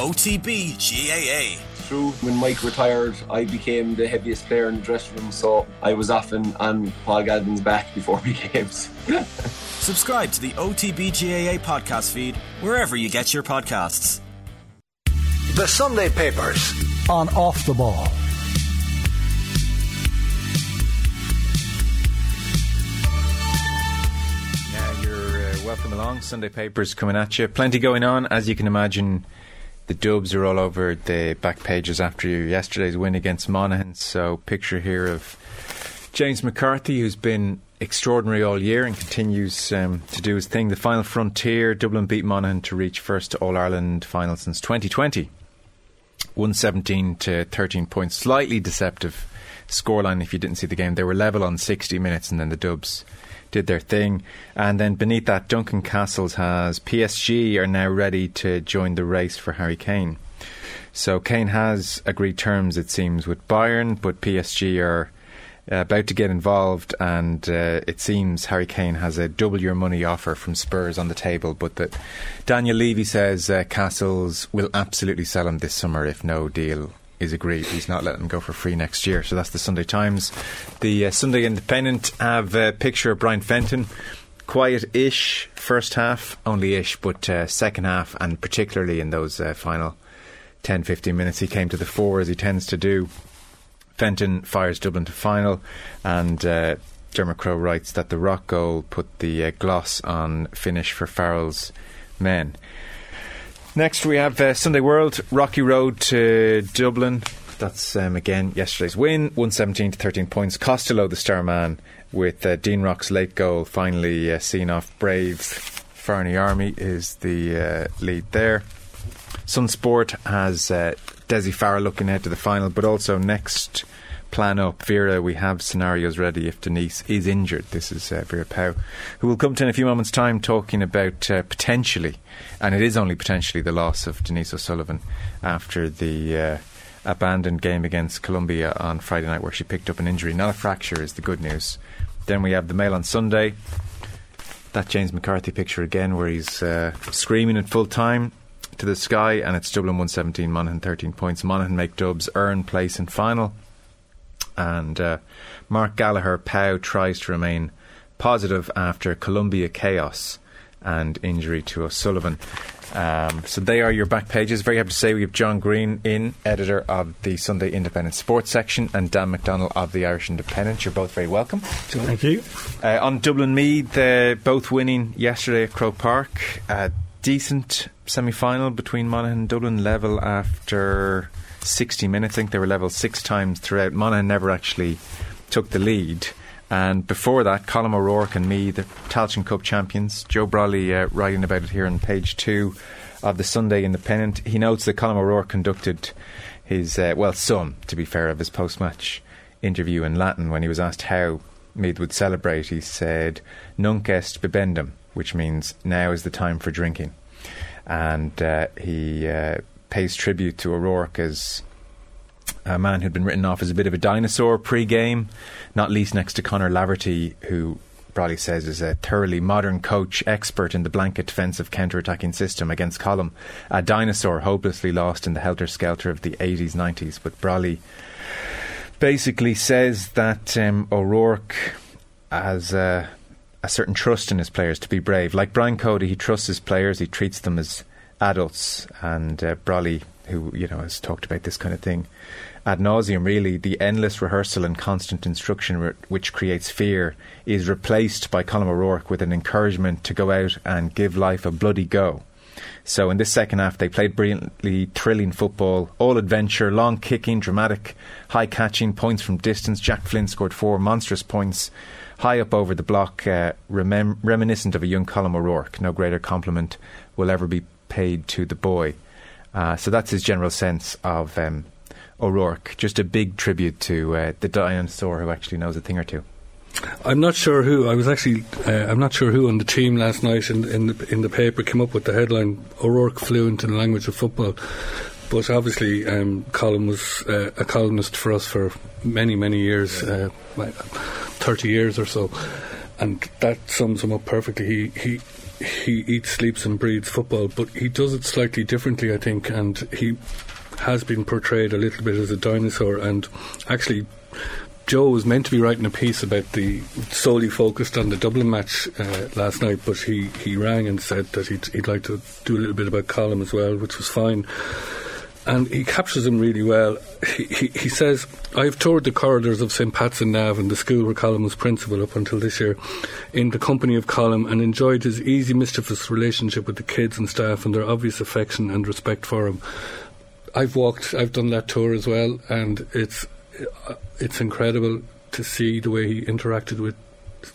OTB GAA. Through when Mike retired, I became the heaviest player in the dressing room, so I was often on Paul Galvin's back before we games. Subscribe to the OTB GAA podcast feed wherever you get your podcasts. The Sunday Papers on Off the Ball. Now you're uh, welcome along. Sunday Papers coming at you. Plenty going on, as you can imagine. The Dubs are all over the back pages after yesterday's win against Monaghan. So, picture here of James McCarthy, who's been extraordinary all year and continues um, to do his thing. The final frontier, Dublin beat Monaghan to reach first All Ireland final since 2020. 117 to 13 points. Slightly deceptive scoreline if you didn't see the game. They were level on 60 minutes and then the Dubs did their thing. And then beneath that, Duncan Castles has PSG are now ready to join the race for Harry Kane. So Kane has agreed terms, it seems, with Bayern, but PSG are uh, about to get involved, and uh, it seems Harry Kane has a double your money offer from Spurs on the table. But that Daniel Levy says uh, Castles will absolutely sell him this summer if no deal is agreed. He's not letting him go for free next year. So that's the Sunday Times. The uh, Sunday Independent have a picture of Brian Fenton. Quiet ish first half, only ish, but uh, second half, and particularly in those uh, final 10 15 minutes, he came to the fore as he tends to do. Fenton fires Dublin to final, and uh, Dermot Crowe writes that the rock goal put the uh, gloss on finish for Farrell's men. Next, we have uh, Sunday World, Rocky Road to Dublin. That's um, again yesterday's win, 117 to 13 points. Costello, the star man, with uh, Dean Rock's late goal, finally uh, seeing off Brave. Farney Army is the uh, lead there. Sun Sport has uh, Dessie Farrell looking ahead to the final, but also next plan up. Vera, we have scenarios ready if Denise is injured. This is uh, Vera Pauw, who will come to in a few moments' time talking about uh, potentially, and it is only potentially, the loss of Denise O'Sullivan after the uh, abandoned game against Colombia on Friday night, where she picked up an injury. Not a fracture is the good news. Then we have the Mail on Sunday. That James McCarthy picture again, where he's uh, screaming at full time to the sky, and it's Dublin 117, Monaghan 13 points. Monaghan make Dubs earn place in final and uh, Mark Gallagher Pauw tries to remain positive after Colombia chaos and injury to O'Sullivan. Um, so they are your back pages. Very happy to say we have John Greene in, editor of the Sunday Independent Sports section, and Dan McDonnell of the Irish Independent. You're both very welcome. Thank you. Uh, on Dublin Meath, uh, both winning yesterday at Croke Park. Uh, decent semi final between Monaghan and Dublin, level after 60 minutes. I think they were level six times throughout. Monaghan never actually took the lead. And before that, Colm O'Rourke and Meath, the Tailteann Cup champions, Joe Brolly uh, writing about it here on page two of the Sunday Independent. He notes that Colm O'Rourke conducted his, uh, well, some, to be fair, of his post match interview in Latin when he was asked how Meath would celebrate. He said, Nunc est bibendum, which means now is the time for drinking. And uh, he uh, pays tribute to O'Rourke as a man who'd been written off as a bit of a dinosaur pre-game, not least next to Conor Laverty, who Brolly says is a thoroughly modern coach, expert in the blanket defensive counter-attacking system against Colm. A dinosaur hopelessly lost in the helter-skelter of the 80s, 90s. But Brolly basically says that um, O'Rourke has a certain trust in his players to be brave. Like Brian Cody, he trusts his players, he treats them as adults, and uh, Brolly, who you know has talked about this kind of thing ad nauseum, really, the endless rehearsal and constant instruction re- which creates fear is replaced by Colm O'Rourke with an encouragement to go out and give life a bloody go. So in this second half, they played brilliantly thrilling football, all adventure, long kicking, dramatic, high catching, points from distance. Jack Flynn scored four monstrous points high up over the block, uh, remem- reminiscent of a young Colm O'Rourke. No greater compliment will ever be paid to the boy. Uh, so that's his general sense of um, O'Rourke. Just a big tribute to uh, the dinosaur who actually knows a thing or two. I'm not sure who. I was actually. Uh, I'm not sure who on the team last night in, in the in the paper came up with the headline "O'Rourke fluent in the language of football." But obviously, um, Colm was uh, a columnist for us for many, many years, uh, thirty years or so, and that sums him up perfectly. He he he eats, sleeps, and breathes football, but he does it slightly differently, I think, and he has been portrayed a little bit as a dinosaur. And actually, Joe was meant to be writing a piece about the solely focused on the Dublin match uh, last night, but he, he rang and said that he'd, he'd like to do a little bit about Colm as well, which was fine. And he captures him really well. He, he, he says, I've toured the corridors of St. Pat's and Navan the school where Colm was principal up until this year in the company of Colm and enjoyed his easy, mischievous relationship with the kids and staff and their obvious affection and respect for him. I've walked, I've done that tour as well, and it's uh, it's incredible to see the way he interacted with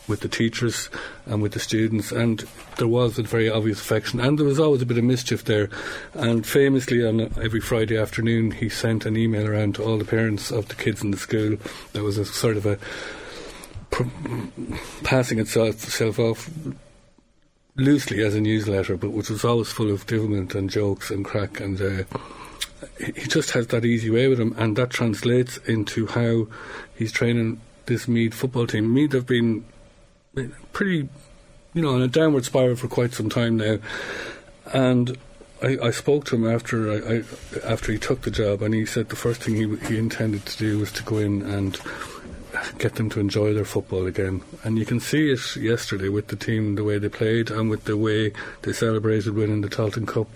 with the teachers and with the students, and there was a very obvious affection, and there was always a bit of mischief there. And famously, on every Friday afternoon, he sent an email around to all the parents of the kids in the school. That was a sort of a passing itself, itself off loosely as a newsletter, but which was always full of devilment and jokes and crack and. Uh, he just has that easy way with him, and that translates into how he's training this Meath football team. Meath have been pretty, you know, on a downward spiral for quite some time now, and I, I spoke to him after I, I, after he took the job, and he said the first thing he he intended to do was to go in and get them to enjoy their football again. And you can see it yesterday with the team, the way they played, and with the way they celebrated winning the Tailteann Cup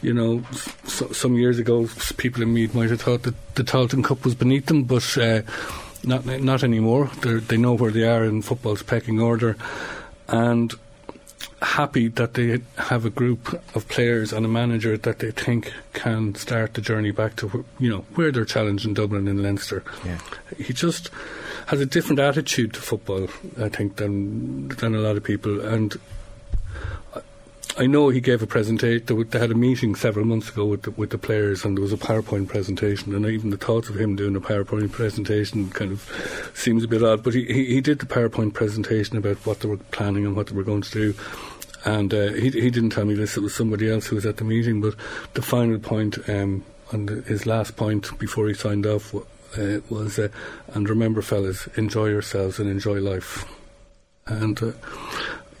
you know, so, some years ago, people in Meath might have thought that the Tailteann Cup was beneath them, but uh, not not anymore. They're, they know where they are in football's pecking order, and happy that they have a group of players and a manager that they think can start the journey back to you know where they're challenged in Dublin and Leinster. Yeah. He just has a different attitude to football, I think, than than a lot of people, and I know he gave a presentation. They had a meeting several months ago with the, with the players, and there was a PowerPoint presentation. And even the thoughts of him doing a PowerPoint presentation kind of seems a bit odd. But he, he, he did the PowerPoint presentation about what they were planning and what they were going to do. And uh, he, he didn't tell me this; it was somebody else who was at the meeting. But the final point, um, and his last point before he signed off, uh, was, uh, "And remember, fellas, enjoy yourselves and enjoy life." And uh,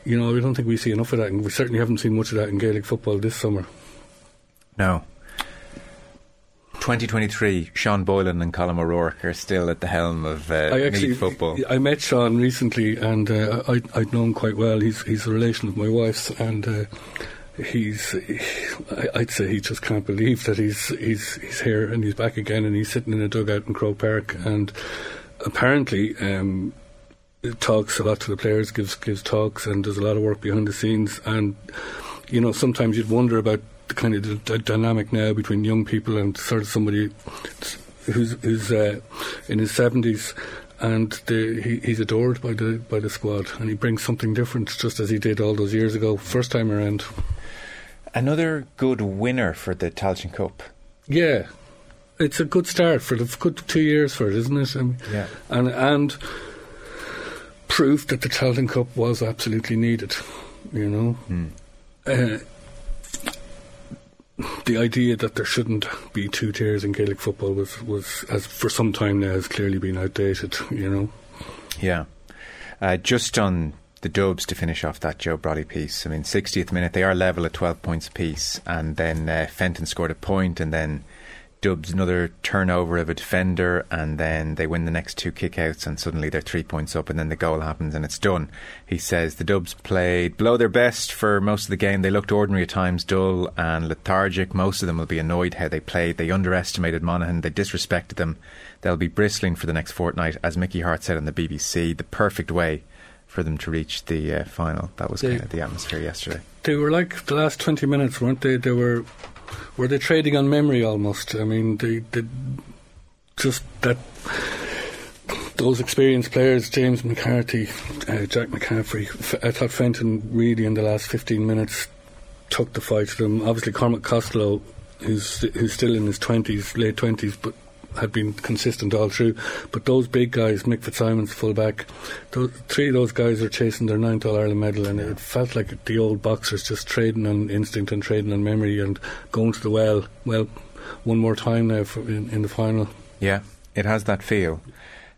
you know, I don't think we see enough of that, and we certainly haven't seen much of that in Gaelic football this summer. No. 2023, Sean Boylan and Colm O'Rourke are still at the helm of uh, I actually, football. I met Sean recently, and uh, I, I'd known quite well. He's he's a relation of my wife's, and uh, he's I'd say he just can't believe that he's he's he's here and he's back again, and he's sitting in a dugout in Croke Park, and apparently. Um, talks a lot to the players, gives gives talks, and does a lot of work behind the scenes. And you know, sometimes you'd wonder about the kind of the, the dynamic now between young people and sort of somebody who's who's uh, in his seventies. And the, he, he's adored by the by the squad, and he brings something different, just as he did all those years ago, first time around. Another good winner for the Tailteann Cup. Yeah, it's a good start for the good two years for it, isn't it? I mean, Yeah. and and proof that the Tailteann Cup was absolutely needed. You know, uh, the idea that there shouldn't be two tiers in Gaelic football was was as for some time now has clearly been outdated. You know, Yeah. Uh, just on the Dubs to finish off that Joe Brolly piece. I mean, 60th minute, they are level at 12 points apiece, and then uh, Fenton scored a point, and then Dubs another turnover of a defender, and then they win the next two kickouts, and suddenly they're three points up, and then the goal happens, and it's done. He says the Dubs played below their best for most of the game. They looked ordinary at times, dull and lethargic. Most of them will be annoyed how they played. They underestimated Monaghan. They disrespected them. They'll be bristling for the next fortnight, as Mickey Harte said on the BBC. The perfect way for them to reach the uh, final. That was They- kind of the atmosphere yesterday. they were like the last twenty minutes, weren't they? They were were they trading on memory almost? I mean, they, they just that those experienced players, James McCarthy, uh, Jack McCaffrey. F- I thought Fenton really in the last fifteen minutes took the fight to them. Obviously, Cormac Costello, who's who's still in his twenties, late twenties, but had been consistent all through. But those big guys, Mick Fitzsimons, fullback, those, three of those guys are chasing their ninth All Ireland medal, and it felt like the old boxers just trading on instinct and trading on memory and going to the well. Well, one more time now in, in the final. Yeah, it has that feel.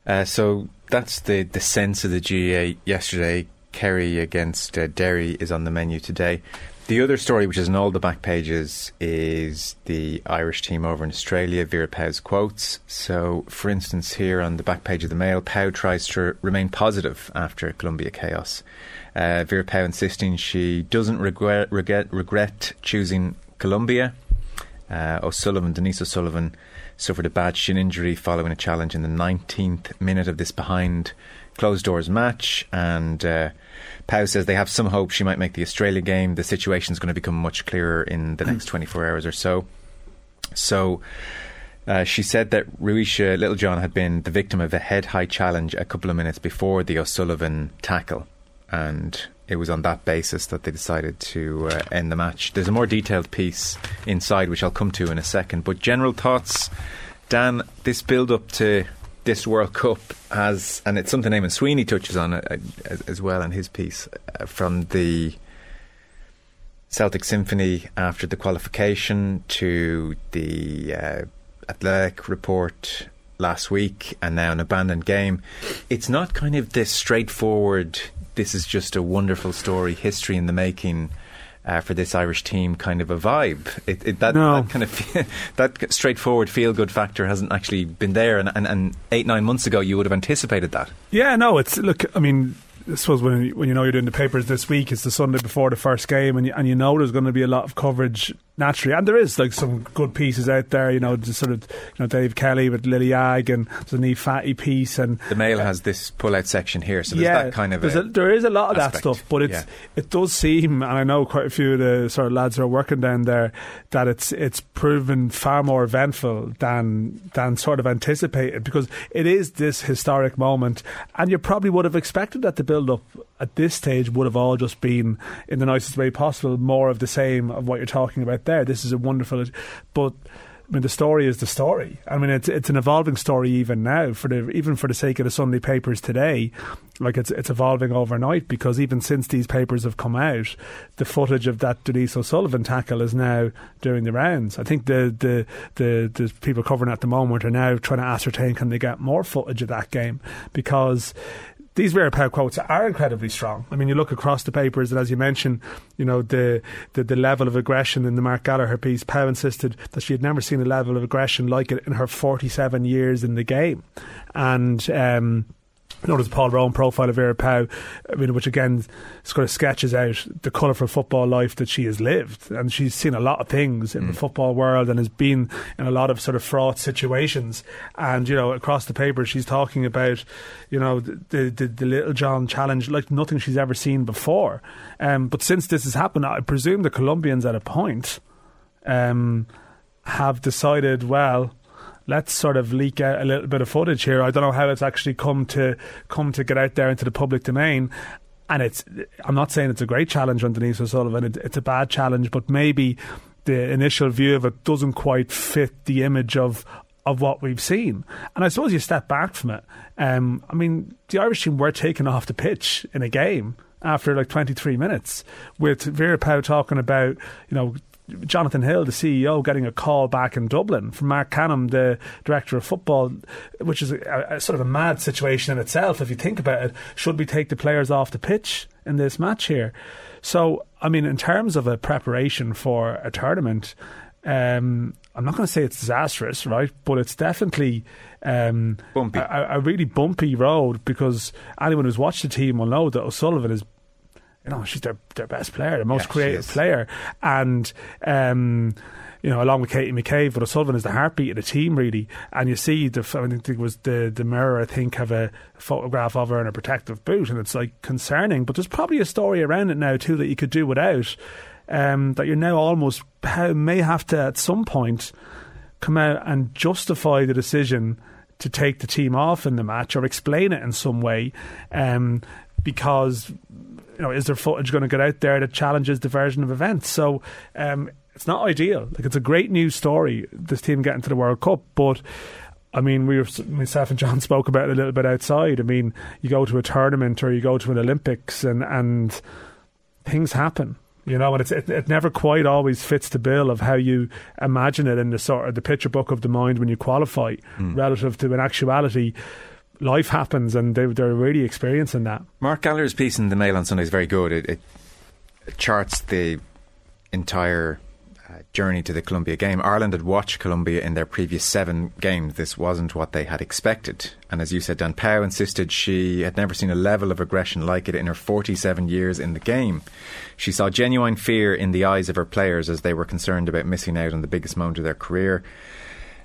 Uh, so that's the, the sense of the GA yesterday. Kerry against uh, Derry is on the menu today. The other story, which is in all the back pages, is the Irish team over in Australia, Vera Pauw's quotes. So, for instance, here on the back page of the Mail, Pauw tries to remain positive after Colombia chaos. Uh, Vera Pauw insisting she doesn't regret, regret, regret choosing Colombia. Uh, O'Sullivan, Denise O'Sullivan, suffered a bad shin injury following a challenge in the 19th minute of this behind closed doors match, and uh, Pauw says they have some hope she might make the Australia game. The situation is going to become much clearer in the next 24 hours or so. So. Uh, she said that Ruesha Littlejohn had been the victim of a head high challenge a couple of minutes before the O'Sullivan tackle, and it was on that basis that they decided to uh, end the match. There's a more detailed piece inside, which I'll come to in a second. But general thoughts, Dan, this build up to this World Cup has, and it's something Eamonn Sweeney touches on uh, as, as, well in his piece, uh, from the Celtic Symphony after the qualification to the uh, Athletic report last week and now an abandoned game. It's not kind of this straightforward, this is just a wonderful story, history in the making uh, for this Irish team kind of a vibe. It, it, that, no. that, kind of that straightforward feel good factor hasn't actually been there, and, and, and eight nine months ago you would have anticipated that. Yeah, no, it's look. I mean, I suppose when when you know you're doing the papers this week, it's the Sunday before the first game, and you, and you know there's going to be a lot of coverage naturally, and there is like some good pieces out there. You know, just sort of you know Dave Kelly with Lily Agg and the Niamh Fahey piece, and the Mail uh, has this pull-out section here, so there's yeah, that kind of a, a, there is a lot of aspect. that stuff, but it's yeah. it does seem, and I know quite a few of the sort of lads who are working down there that it's it's proven far more eventful than than sort of anticipated because it is this historic moment, and you probably would have expected that the build-up at this stage would have all just been in the nicest way possible, more of the same of what you're talking about there. This is a wonderful, but. I mean, the story is the story. I mean, it's it's an evolving story even now. For the even for the sake of the Sunday papers today, like it's it's evolving overnight because even since these papers have come out, the footage of that Denise O'Sullivan tackle is now doing the rounds. I think the the the, the people covering at the moment are now trying to ascertain can they get more footage of that game because these rare Pauw quotes are incredibly strong. I mean, you look across the papers, and as you mentioned, you know the, the, the level of aggression in the Mark Gallagher piece. Pauw insisted that she had never seen a level of aggression like it in her 47 years in the game, and. Um, Notice Paul Rowan profile of Vera Pauw, I mean, which again sort of sketches out the colourful football life that she has lived. And she's seen a lot of things in mm. the football world and has been in a lot of sort of fraught situations. And, you know, across the paper, she's talking about, you know, the, the, the Littlejohn challenge like nothing she's ever seen before. Um, but since this has happened, I presume the Colombians at a point um, have decided, well, let's sort of leak out a little bit of footage here. I don't know how it's actually come to come to get out there into the public domain. And it's I'm not saying it's a great challenge on Denise O'Sullivan. It, it's a bad challenge, but maybe the initial view of it doesn't quite fit the image of of what we've seen. And I suppose you step back from it. Um, I mean, the Irish team were taken off the pitch in a game after like 23 minutes with Vera Pauw talking about, you know, Jonathan Hill, the CEO, getting a call back in Dublin from Marc Canham, the director of football, which is a, a, sort of a mad situation in itself if you think about it. Should we take the players off the pitch in this match here? So, I mean, in terms of a preparation for a tournament, um, I'm not going to say it's disastrous, right? But it's definitely um, a, a, really bumpy road because anyone who's watched the team will know that O'Sullivan is you know, she's their their best player, the most yeah, creative player, and. Um, you know, along with Katie McCabe, but O'Sullivan is the heartbeat of the team, really. And you see, the I think it was the the Mirror, I think, have a photograph of her in a protective boot, and it's like concerning. But there's probably a story around it now too that you could do without. Um, that you're now almost may have to at some point come out and justify the decision to take the team off in the match or explain it in some way, um, because you know, is there footage going to get out there that challenges the version of events? So um, it's not ideal. Like it's a great news story, this team getting to the World Cup, but. I mean, we were, myself and John spoke about it a little bit outside. I mean, you go to a tournament or you go to an Olympics and, and things happen, you know, and it's, it, it never quite always fits the bill of how you imagine it in the sort of the picture book of the mind when you qualify mm. relative to an actuality life happens, and they, they're really experiencing that. Mark Gallagher's piece in the Mail on Sunday is very good. It, it, charts the entire uh, journey to the Colombia game. Ireland had watched Colombia in their previous seven games. This wasn't what they had expected. And as you said, Dan Pauw insisted she had never seen a level of aggression like it in her 47 years in the game. She saw genuine fear in the eyes of her players as they were concerned about missing out on the biggest moment of their career.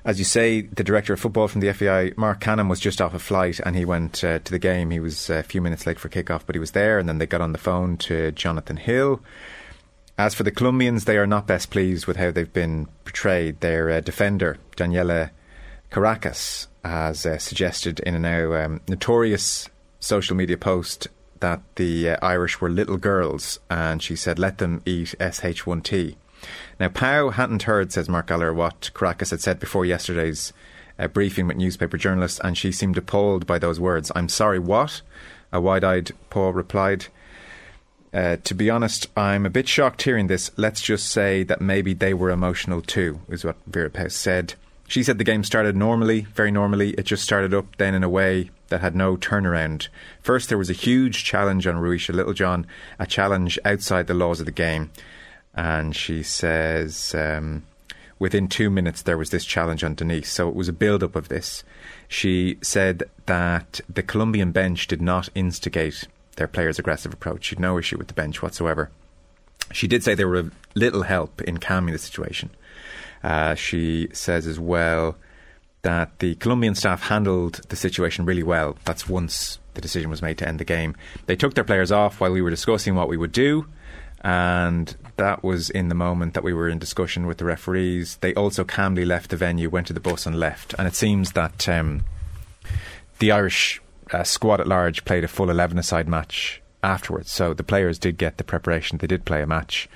As you say, the director of football from the FAI, Marc Canham, was just off a flight and he went uh, to the game. He was a few minutes late for kickoff, but he was there. And then they got on the phone to Jonathan Hill. As for the Colombians, they are not best pleased with how they've been portrayed. Their uh, defender, Daniela Caracas, has uh, suggested in a now um, notorious social media post that the uh, Irish were little girls, and she said, let them eat SH1T. Now, Pauw hadn't heard, says Mark Gallagher, what Caracas had said before yesterday's uh, briefing with newspaper journalists, and she seemed appalled by those words. I'm sorry, what? A wide eyed Paul replied. Uh, to be honest, I'm a bit shocked hearing this. Let's just say that maybe they were emotional too, is what Vera Pauw said. She said the game started normally, very normally. It just started up then in a way that had no turnaround. First, there was a huge challenge on Ruesha Littlejohn, a challenge outside the laws of the game. And she says um, within two minutes there was this challenge on Denise. So it was a build up of this. She said that the Colombian bench did not instigate their players' aggressive approach. She'd no issue with the bench whatsoever. She did say they were of little help in calming the situation. Uh, she says as well that the Colombian staff handled the situation really well. That's once the decision was made to end the game. They took their players off while we were discussing what we would do, and that was in the moment that we were in discussion with the referees. They also calmly left the venue, went to the bus, and left. And it seems that um, the Irish uh, squad at large played a full 11 a side match afterwards. So the players did get the preparation. They did play a match.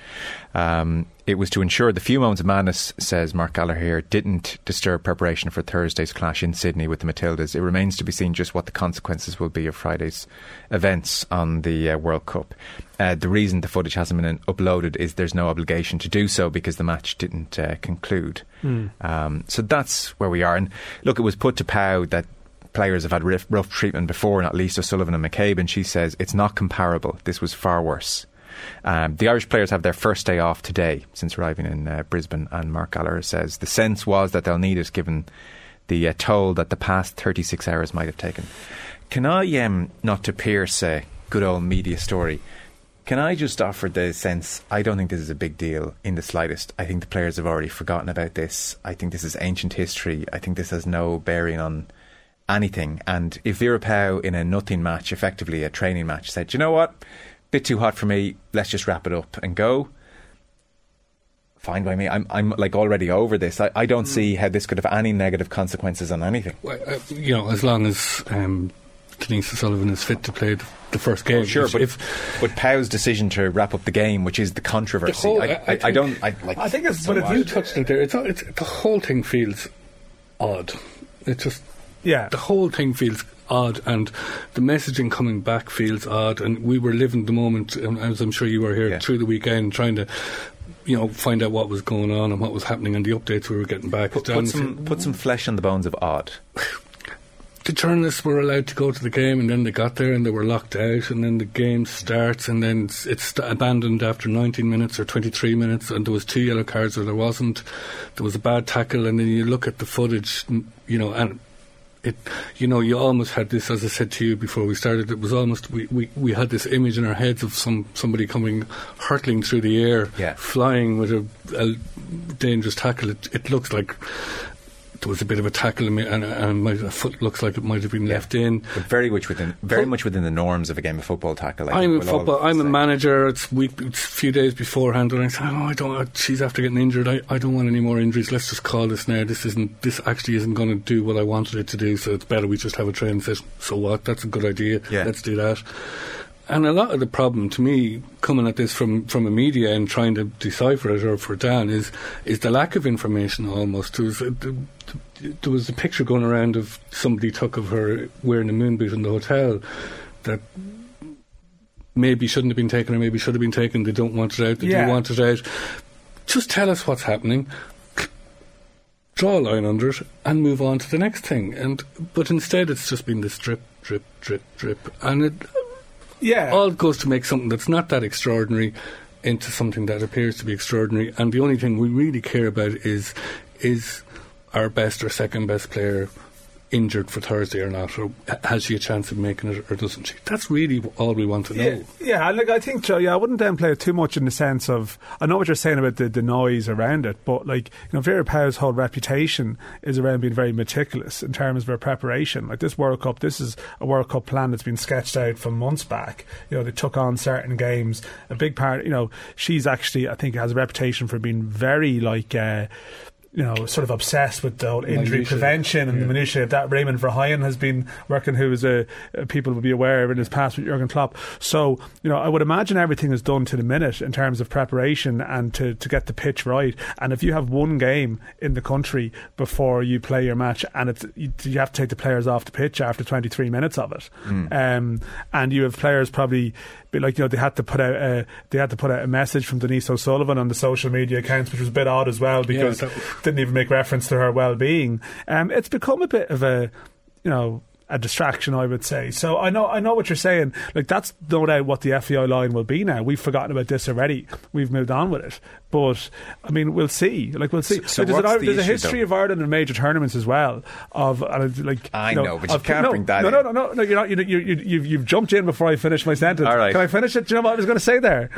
Um, it was to ensure the few moments of madness, says Mark Gallagher didn't disturb preparation for Thursday's clash in Sydney with the Matildas. It remains to be seen just what the consequences will be of Friday's events on the uh, World Cup. Uh, the reason the footage hasn't been uploaded is there's no obligation to do so because the match didn't uh, conclude. Mm. Um, so that's where we are. And look, it was put to Pauw that players have had rough, rough treatment before, not least O'Sullivan and McCabe, and she says it's not comparable. This was far worse. Um, the Irish players have their first day off today since arriving in uh, Brisbane, and Mark Gallagher says the sense was that they'll need it given the uh, toll that the past 36 hours might have taken. Can I, um, not to pierce a good old media story, can I just offer the sense I don't think this is a big deal in the slightest. I think the players have already forgotten about this. I think this is ancient history. I think this has no bearing on anything. And if Vera Pauw in a nothing match, effectively a training match, said, you know what, bit too hot for me, let's just wrap it up and go. Fine by me. I'm, I'm like already over this. I, I don't see how this could have any negative consequences on anything. Well, uh, you know, as long as um, Denise O'Sullivan is fit to play the, the first game. sure, but if but Pauw's decision to wrap up the game, which is the controversy, the whole, I, I, I, I, don't. I, like, I think it's. So but if you touched it there, it's, it's the whole thing feels odd. It just yeah, the whole thing feels odd, and the messaging coming back feels odd. And we were living the moment, um, as I'm sure you were here yeah. through the weekend, trying to you know, find out what was going on and what was happening and the updates we were getting back. Put, put some, put some flesh on the bones of odd. the journalists were allowed to go to the game and then they got there and they were locked out and then the game starts and then it's, it's abandoned after 19 minutes or 23 minutes and there was two yellow cards or there wasn't. There was a bad tackle and then you look at the footage, you know, and it, you know, you almost had this, as I said to you before we started, it was almost, we, we, we had this image in our heads of some somebody coming hurtling through the air, yeah. flying with a, a dangerous tackle. It, it looks like there was a bit of a tackle and, and my foot looks like it might have been yeah. left in. But very much within very much within the norms of a game of football tackle. I'm a football. I'm a manager. It's week, it's a few days beforehand, and I say, "Oh, I don't. Uh, she's after getting injured. I, I don't want any more injuries. Let's just call this now. This isn't. This actually isn't going to do what I wanted it to do. So it's better we just have a training session. So what? That's a good idea. Yeah. Let's do that." And a lot of the problem to me, coming at this from, from a media and trying to decipher it, or for Dan, is is the lack of information. Almost there was, a, there was a picture going around of somebody took of her wearing a moon boot in the hotel that maybe shouldn't have been taken or maybe should have been taken. They don't want it out. They yeah. do want it out. Just tell us what's happening draw a line under it, and move on to the next thing. And but instead, it's just been this drip, drip, drip, drip, and it Yeah. all goes to make something that's not that extraordinary into something that appears to be extraordinary. And the only thing we really care about is is our best or second best player injured for Thursday or not, or has she a chance of making it or doesn't she? That's really all we want to know. Yeah, yeah, and, like I think, Joe, yeah, I wouldn't downplay it too much in the sense of I know what you're saying about the, the noise around it, but like you know, Vera Pauw's whole reputation is around being very meticulous in terms of her preparation. Like this World Cup, this is a World Cup plan that's been sketched out from months back. You know, they took on certain games. A big part, you know, she's actually I think has a reputation for being very like. Uh, you know, sort of obsessed with the whole injury Minutiae. prevention and the minutiae of that. Raymond Verheijen has been working, who is a, a people will be aware of in his past with Jurgen Klopp. So, you know, I would imagine everything is done to the minute in terms of preparation and to, to get the pitch right. And if you have one game in the country before you play your match, and it's you, you have to take the players off the pitch after 23 minutes of it, um, and you have players probably be like you know they had to put out a, they had to put out a message from Denise O'Sullivan on the social media accounts, which was a bit odd as well because that- didn't even make reference to her well-being. Um, it's become a bit of a, you know, a distraction, I would say. So I know, I know what you're saying. Like that's no doubt what the FAI line will be now. We've forgotten about this already. We've moved on with it. But I mean, we'll see. Like we'll see. So- so there's, an, the there's a history though? of Ireland in major tournaments as well. Of like I you know, but you of- can't no, bring that No, no, no, no, no. You're not. You, you, you, you've, you've jumped in before I finish my sentence. All right. Can I finish it? Do you know what I was going to say there?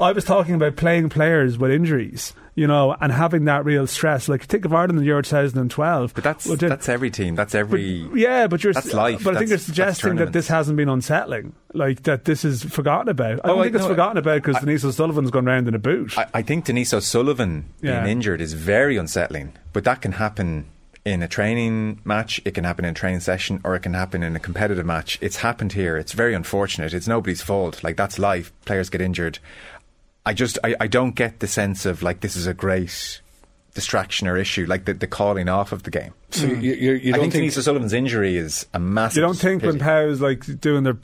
I was talking about playing players with injuries. You know, and having that real stress. Like think of Ireland in the Euro 2012. But that's Well, did- that's every team. That's every. but, yeah, but you're That's life. But I think you're suggesting that this hasn't been unsettling, like that this is forgotten about. I Oh, don't I- think it's no, forgotten about because Denise O'Sullivan's gone round in a boot. I, I think Denise O'Sullivan Yeah. being injured is very unsettling, but that can happen in a training match, it can happen in a training session, or it can happen in a competitive match. It's happened here. It's very unfortunate. It's nobody's fault. Like that's life. Players get injured. I just I, I don't get the sense of like this is a great distraction or issue, like the, the calling off of the game. So you, you, you I don't think think Denise O'Sullivan's injury is a massive. you don't think when pity. Pauw's like doing their,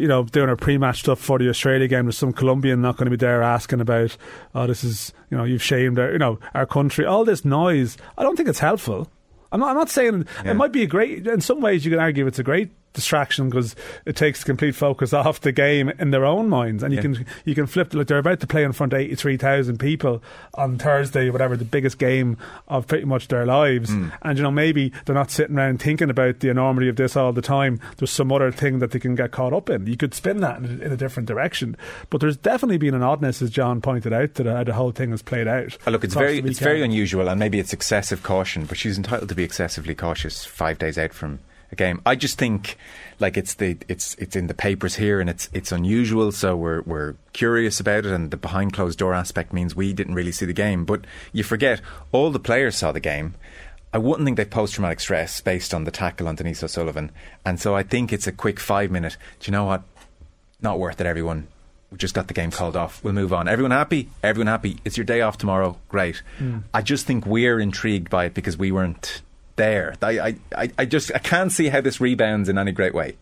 you know, doing her pre-match stuff for the Australia game, with some Colombian not going to be there asking about, oh, this is, you know, you've shamed our, you know, our country. All this noise. I don't think it's helpful. I'm not, I'm not saying Yeah. it might be a great. In some ways, you can argue it's a great distraction because it takes complete focus off the game in their own minds, and you Yeah. can you can flip. Like they're about to play in front of eighty three thousand people on Thursday, whatever the biggest game of pretty much their lives, Hmm. and you know maybe they're not sitting around thinking about the enormity of this all the time. There's some other thing that they can get caught up in. You could spin that in a, in a different direction, but there's definitely been an oddness, as John pointed out, to the, how the whole thing has played out. Oh, look, it's very it's very unusual, and maybe it's excessive caution, but she's entitled to be excessively cautious five days out from a game. I just think, like it's the it's it's in the papers here, and it's it's unusual, so we're we're curious about it, and the behind closed door aspect means we didn't really see the game. But you forget all the players saw the game. I wouldn't think they've post traumatic stress based on the tackle on Denise O'Sullivan, and so I think it's a quick five minute. Do you know what? Not worth it, everyone. We just got the game called off. We'll move on. Everyone happy? Everyone happy. It's your day off tomorrow. Great. Hmm. I just think we're intrigued by it because we weren't there. I, I, I, just I can't see how this rebounds in any great way.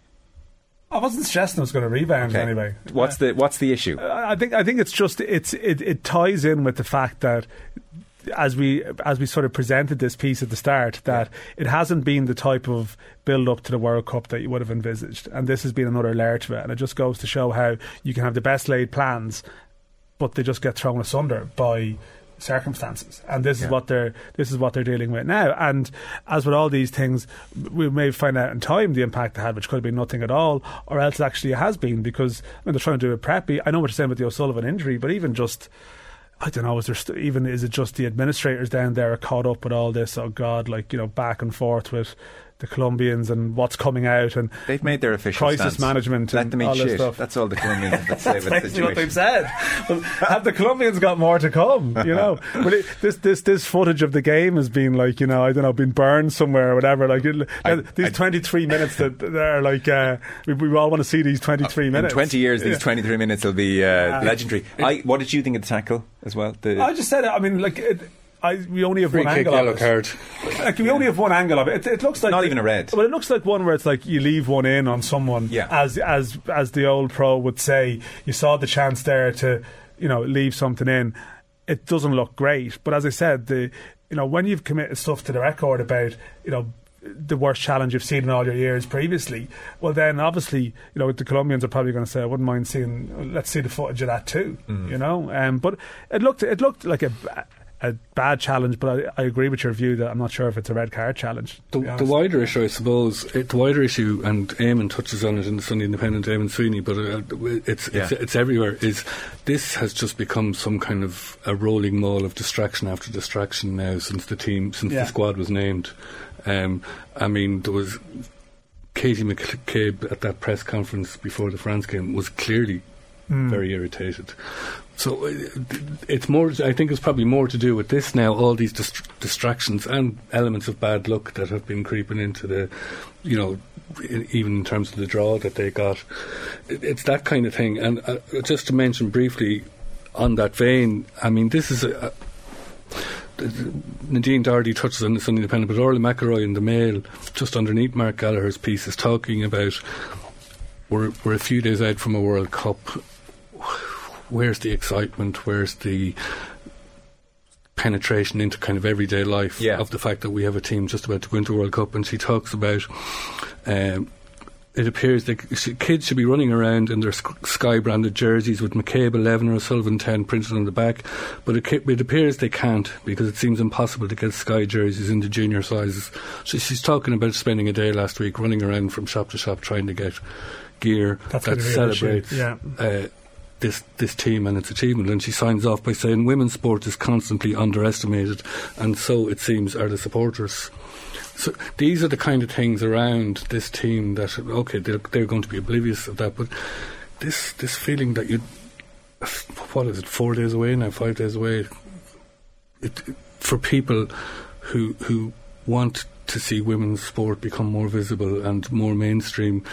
I wasn't suggesting it was going to rebound Okay. anyway. What's the what's the issue? I I think I think it's just it's it, it ties in with the fact that as we as we sort of presented this piece at the start that it hasn't been the type of build up to the World Cup that you would have envisaged, and this has been another layer to it, and it just goes to show how you can have the best laid plans, but they just get thrown asunder by circumstances and this is what they're this is what they're dealing with now and as with all these things we may find out in time the impact it had which could have been nothing at all or else actually has been because I mean, they're trying to do it preppy I know what you're saying about the O'Sullivan injury but even just I don't know. Is there st- even is it just the administrators down there are caught up with all this? Oh God, like you know, back and forth with the Colombians and what's coming out and They've made their official crisis stance. management Let and them eat all this shit. stuff. That's all the Colombians have to say about the That's what they've said. Well, have the Colombians got more to come? You know, but it, this this this footage of the game has been like you know I don't know been burned somewhere or whatever. Like it, I- these twenty three minutes that they're like uh, we, we all want to see these twenty three In minutes. 20 years, these Yeah. 23 minutes will be uh, legendary. I, what did you think of the tackle as well? The, I just said it. I mean, like. It, I, we only have free one kick, angle yellow of it. card. Like we only have one angle of it. It, it looks like Not even a red. Well, it looks like one where it's like you leave one in on someone. Yeah. As as as the old pro would say, you saw the chance there to, you know, leave something in. It doesn't look great, but as I said, the you know, when you've committed stuff to the record about, you know, the worst challenge you've seen in all your years previously, well, then obviously, you know, the Colombians are probably going to say, "I wouldn't mind seeing, let's see the footage of that too," Mm. you know. Um, but it looked, it looked like a, a bad challenge, but I, I agree with your view that I'm not sure if it's a red card challenge. The, the wider issue, I suppose, it, the wider issue, and Eamonn touches on it in the Sunday Independent, Eamonn Sweeney, but uh, it's, it's it's everywhere. Is this has just become some kind of a rolling mall of distraction after distraction now since the team, since Yeah. the squad was named. Um, I mean, there was Katie McCabe at that press conference before the France game was clearly Hmm. very irritated. So uh, it's more. I think it's probably more to do with this now. All these dist- distractions and elements of bad luck that have been creeping into the, you know, in, even in terms of the draw that they got. It, it's that kind of thing. And uh, just to mention briefly, on that vein, I mean, this is a. a Nadine Doherty touches on the Sunday Independent, but Orla McElroy in the Mail, just underneath Mark Gallagher's piece, is talking about we're we're a few days out from a World Cup. Where's the excitement? Where's the penetration into kind of everyday life Yeah. of the fact that we have a team just about to go into a World Cup? And she talks about. Um, it appears that kids should be running around in their sky branded jerseys with McCabe 11 or Sullivan 10 printed on the back, but it, appears they can't because it seems impossible to get sky jerseys into junior sizes. So she's talking about spending a day last week running around from shop to shop trying to get gear That's that gonna be an issue, celebrates yeah. uh, this this team and its achievement. And she signs off by saying women's sport is constantly underestimated, and so it seems are the supporters. So these are the kind of things around this team that okay they're, they're going to be oblivious of that, but this this feeling that you what is it four days away now five days away it, for people who who want to see women's sport become more visible and more mainstream,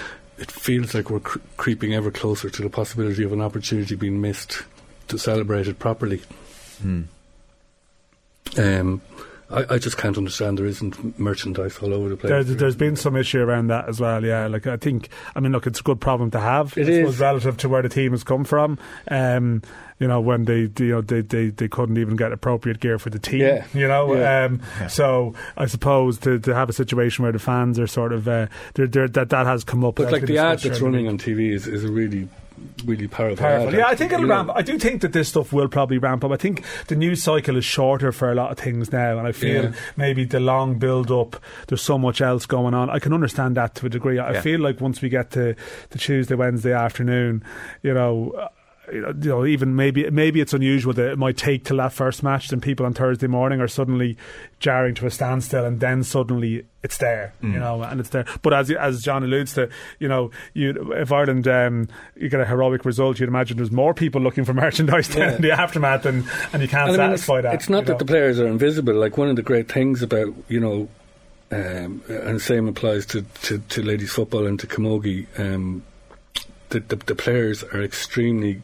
it feels like we're cr- creeping ever closer to the possibility of an opportunity being missed to celebrate it properly. Hmm. Um, I, I just can't understand there isn't merchandise all over the place. There's, there's been some issue around that as well, yeah. Like I think, I mean, look, it's a good problem to have. It I is. relative to where the team has come from. Um, you know, when they, you know, they, they, they couldn't even get appropriate gear for the team. Yeah. You know, Yeah. um, so I suppose to, to have a situation where the fans are sort of uh, they're, they're, that that has come up. but like the ad that's running on TV is, is a really, really powerful. Powerful. Yeah, I think it'll You know, ramp. I do think that this stuff will probably ramp up. I think the news cycle is shorter for a lot of things now, and I feel Yeah. maybe the long build up. There's so much else going on. I can understand that to a degree. I Yeah. feel like once we get to the Tuesday, Wednesday afternoon, you know. You know, even maybe maybe it's unusual that it might take till that first match, then people on Thursday morning are suddenly jarring to a standstill, and then suddenly it's there, you know, and it's there. But as as John alludes to, you know, you if Ireland um, you get a heroic result, you'd imagine there's more people looking for merchandise Yeah. in the aftermath, and and you can't And I mean, it's, satisfy that. it's not that know. the players are invisible. Like one of the great things about you know, um, and the same applies to, to, to ladies football and to Camogie. Um, the, the the players are extremely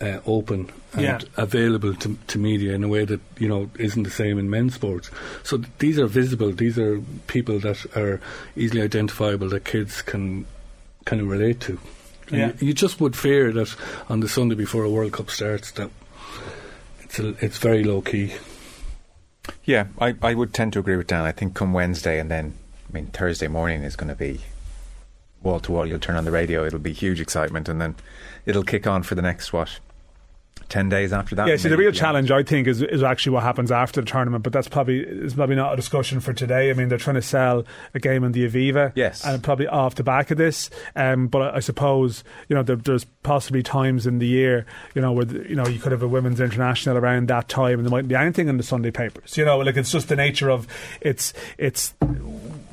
uh, open and Yeah. available to, to media in a way that you know isn't the same in men's sports. So th- these are visible. These are people that are easily identifiable that kids can kind of relate to. And Yeah. you, you just would fear that on the Sunday before a World Cup starts that it's a, it's very low key. Yeah, I, I would tend to agree with Dan. I think come Wednesday and then, I mean, Thursday morning is going to be wall to wall. You'll turn on the radio, it'll be huge excitement, and then it'll kick on for the next, what, 10 days after that? Yeah, see, the real challenge, I think, is is actually what happens after the tournament. But that's probably is probably not a discussion for today. I mean, they're trying to sell a game in the Aviva, Yes. and probably off the back of this. Um, but I, I suppose you know there, there's possibly times in the year, you know, where the, you know you could have a women's international around that time, and there mightn't be anything in the Sunday papers. You know, like it's just the nature of it's it's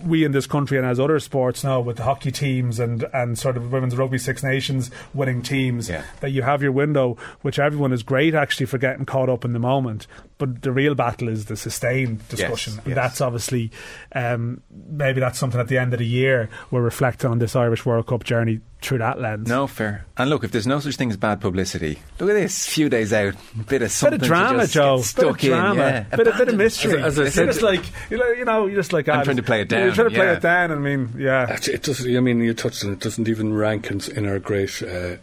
we in this country and as other sports now with the hockey teams and, and sort of women's rugby Six Nations winning teams Yeah. that you have your window, which everyone is great actually for getting caught up in the moment. But the real battle is the sustained discussion. yes. And that's obviously um, maybe that's something at the end of the year we'll reflect on this Irish World Cup journey through that lens. No, fair. And look, if there's no such thing as bad publicity, look at this. Few days out, bit of something. Bit something. of to drama, just Joe. get Bit Stuck of drama. in, yeah. Bit, of, bit of mystery. As I said- just like you know, you know, you're just like I'm ah, trying to play it down. You're trying to play yeah. it down. I mean, yeah. Actually, it doesn't. I mean, you touched on it. it Doesn't even rank in, in our great uh,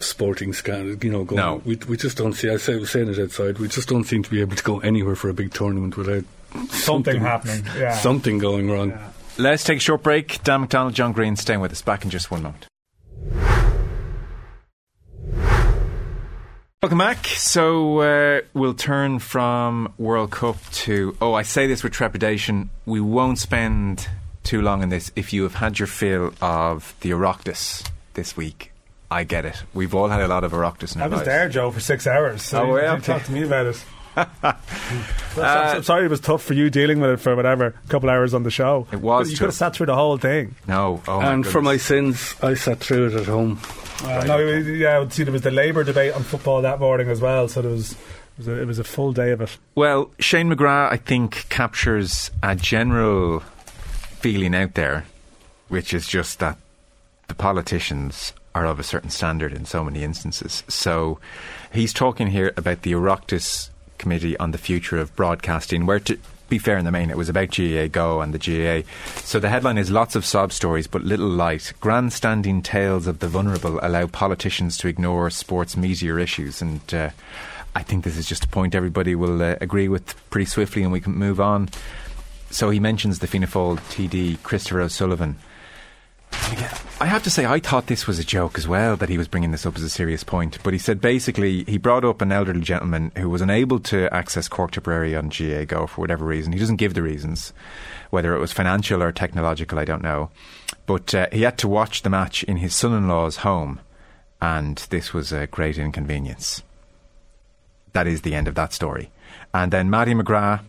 sporting scan. You know, going, No. we we just don't see. I say, was saying it outside. We just don't seem to be able to go anywhere for a big tournament without something, happening. Yeah. Something going wrong. Yeah. Let's take a short break. Dan McDonnell, John Greene, staying with us. Back in just one moment. Welcome back. So uh, we'll turn from World Cup to. Oh, I say this with trepidation. We won't spend too long on this. If you have had your fill of the Oireachtas this week, I get it. We've all had a lot of Oireachtas in I was lives. there, Joe, for six hours. So Oh, you, yeah, you okay. talk to me about it. Uh, I'm sorry it was tough for you dealing with it for whatever a couple hours on the show. It was You could have sat through the whole thing. No. Oh, my and for my sins, I sat through it at home. Uh, no, yeah, I would see, there was the Labour debate on football that morning as well. So there was, it was, a, it was a full day of it. Well, Shane McGrath, I think, captures a general feeling out there, which is just that the politicians are of a certain standard in so many instances. So he's talking here about the Oireachtas Committee on the Future of Broadcasting, where to be fair in the main, it was about GAA Go and the GAA. So the headline is lots of sob stories, but little light. Grandstanding tales of the vulnerable allow politicians to ignore sports media issues. And uh, I think this is just a point everybody will uh, agree with pretty swiftly, and we can move on. So he mentions the Fianna Fáil TD, Christopher O'Sullivan. I have to say, I thought this was a joke as well, that he was bringing this up as a serious point. But he said basically, he brought up an elderly gentleman who was unable to access Cork Tipperary on GAA Go for whatever reason. He doesn't give the reasons, whether it was financial or technological, I don't know. But uh, he had to watch the match in his son in law's home, and this was a great inconvenience. That is the end of that story. And then Mattie McGrath,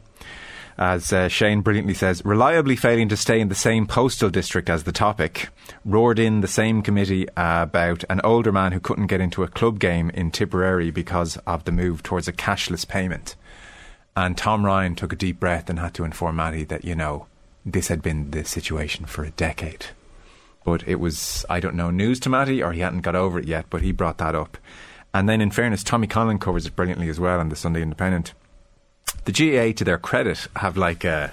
as uh, Shane brilliantly says, reliably failing to stay in the same postal district as the topic, roared in the same committee about an older man who couldn't get into a club game in Tipperary because of the move towards a cashless payment. And Tom Ryan took a deep breath and had to inform Mattie that, you know, this had been the situation for a decade. But it was, I don't know, news to Mattie, or he hadn't got over it yet, but he brought that up. And then, in fairness, Tommy Conlon covers it brilliantly as well on the Sunday Independent the GAA, to their credit, have like a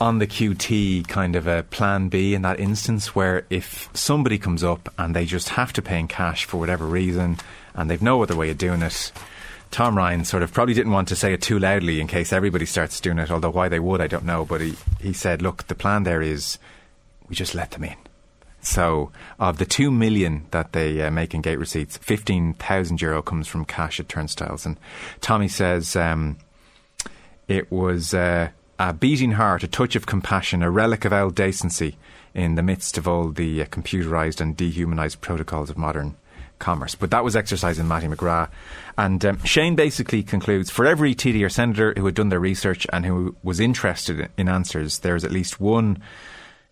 on the QT kind of a plan B in that instance where if somebody comes up and they just have to pay in cash for whatever reason and they've no other way of doing it, Tom Ryan sort of probably didn't want to say it too loudly in case everybody starts doing it, although why they would, I don't know. But he, he said, look, the plan there is we just let them in. So, of the two million that they uh, make in gate receipts, fifteen thousand euro comes from cash at turnstiles. And Tommy says um, it was uh, a beating heart, a touch of compassion, a relic of old decency in the midst of all the uh, computerised and dehumanised protocols of modern commerce. But that was exercising Mattie McGrath. And um, Shane basically concludes for every TD or senator who had done their research and who was interested in answers, there is at least one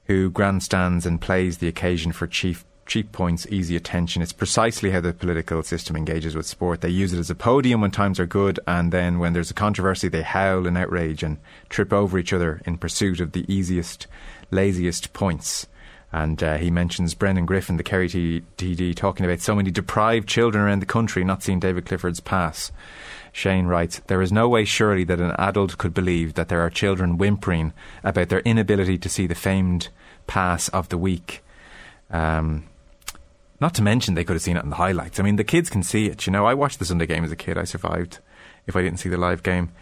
who grandstands and plays the occasion for chief cheap points, easy attention. It's precisely how the political system engages with sport. They use it as a podium when times are good, and then when there's a controversy, they howl in outrage and trip over each other in pursuit of the easiest, laziest points. And uh, he mentions Brendan Griffin, the Kerry TD, talking about so many deprived children around the country not seeing David Clifford's pass. Shane writes, There is no way, surely, that an adult could believe that there are children whimpering about their inability to see the famed pass of the week. Um, not to mention they could have seen it in the highlights. I mean, the kids can see it. You know, I watched the Sunday game as a kid. I survived if I didn't see the live game.